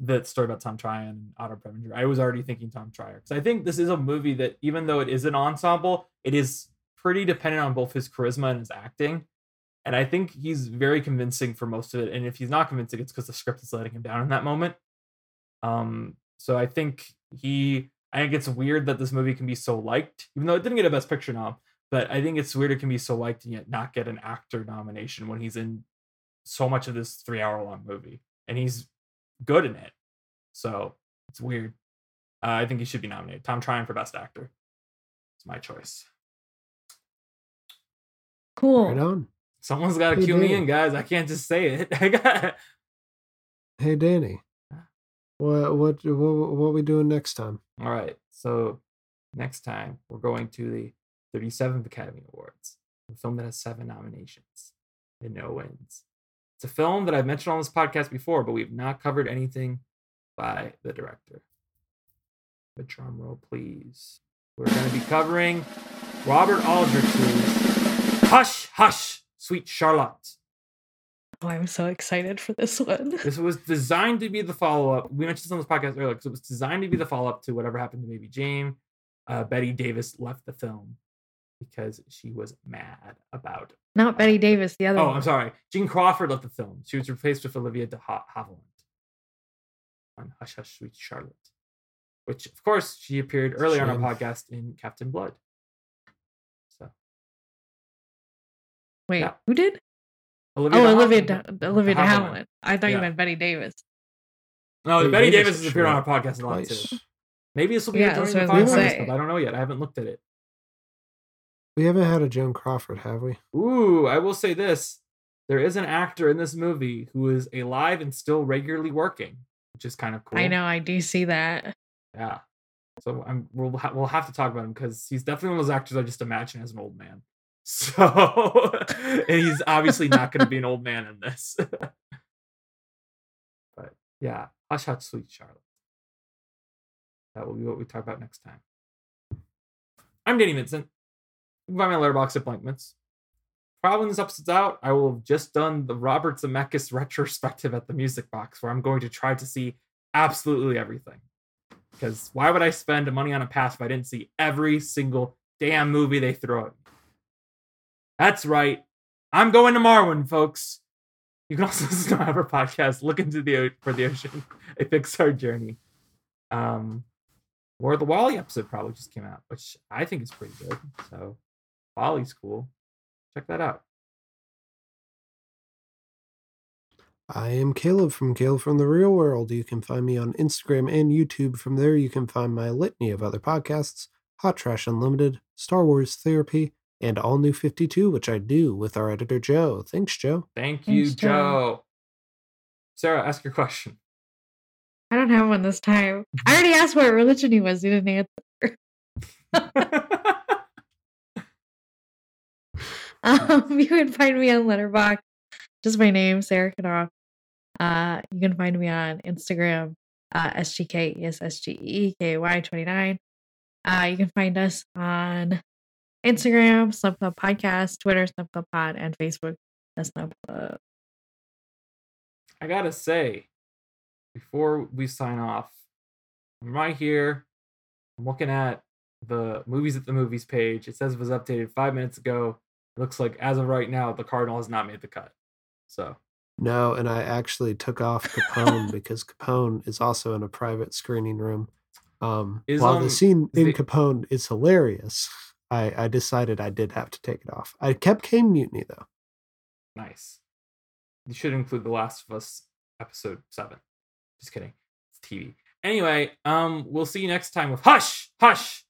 that story about Tom Tryon and Otto Preminger, I was already thinking Tom Tryon. Because I think this is a movie that, even though it is an ensemble, it is pretty dependent on both his charisma and his acting. And I think he's very convincing for most of it. And if he's not convincing, it's because the script is letting him down in that moment. Um, so I think he I think it's weird that this movie can be so liked, even though it didn't get a best picture nom. But I think it's weird it can be so liked and yet not get an actor nomination when he's in so much of this three hour long movie. And he's good in it. So it's weird. Uh, I think he should be nominated. Tom Tryon for Best Actor. It's my choice. Cool. Right on. Someone's got to Hey, cue me in, guys. I can't just say it. I got. Hey, Danny. What what what what we doing next time? All right. So next time we're going to the 37th Academy Awards, a film that has seven nominations and no wins. It's a film that I've mentioned on this podcast before, but we've not covered anything by the director. A drum roll, please. We're going to be covering Robert Aldrich's Hush, Hush, Sweet Charlotte. Oh, I'm so excited for this one. This was designed to be the follow up. We mentioned this on this podcast earlier because it was designed to be the follow up to whatever happened to Baby Jane. Uh, Bette Davis left the film because she was mad about. Not Bette Davis, the other Oh, one. I'm sorry. Joan Crawford left the film. She was replaced with Olivia de Ha- Havilland on Hush Hush Sweet Charlotte, which of course she appeared earlier on our podcast in Captain Blood. So Wait, yeah. who did? Olivia Oh, Olivia Havilland- de, Olivia de Havilland. Havilland. I thought Yeah. you meant Bette Davis. No, Bette Bette Davis Davis has appeared on our sure. podcast a lot too. Maybe this will be Yeah, during that's the what I podcast, but say. I don't know yet. I haven't looked at it. We haven't had a Joan Crawford, have we? Ooh, I will say this. There is an actor in this movie who is alive and still regularly working, which is kind of cool. I know, I do see that. Yeah. So I'm we'll ha- we'll have to talk about him because he's definitely one of those actors I just imagine as an old man. So and he's obviously not going to be an old man in this. but yeah, hush hush, sweet Charlotte. That will be what we talk about next time. I'm Danny Vincent. You can find my Letterboxd Blankmans. Probably when this episode's out, I will have just done the Robert Zemeckis retrospective at the Music Box, where I'm going to try to see absolutely everything. Because why would I spend money on a pass if I didn't see every single damn movie they throw at me? That's right. I'm going to Marwen, folks. You can also listen to other podcast, Look into the for the Ocean, a Pixar journey. Um, or the WALL-E episode probably just came out, which I think is pretty good. So WALL-E's cool. Check that out. I am Caleb from Caleb from the Real World. You can find me on Instagram and YouTube. From there, you can find my litany of other podcasts Hot Trash Unlimited, Star Wars Therapy, and All New 52, which I do with our editor, Joe. Thanks, Joe. Thank you, Thanks, Joe. Joe. Sarah, ask your question. I don't have one this time. I already asked what religion he was. He didn't answer. Um, you can find me on Letterboxd, Just my name, Sarah Knauf. Uh, you can find me on Instagram, uh, SGK is SGEKY 29. Uh, you can find us on Instagram, Snub Club Podcast, Twitter, Snub Club Pod, and Facebook, the Snub Club. I gotta say, before we sign off, I'm right here. I'm looking at the movies at the movies page. It says it was updated five minutes ago. It looks like as of right now, the Cardinal has not made the cut. So No, and I actually took off Capone because Capone is also in a private screening room. Um, Is, while um, the scene in the- Capone is hilarious, I, I decided I did have to take it off. I kept Caine Mutiny though. nice. You should include The Last of Us episode seven. Just kidding. It's TV. Anyway, um, we'll see you next time with Hush, Hush,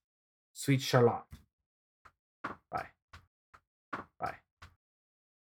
Sweet Charlotte. Bye. Bye.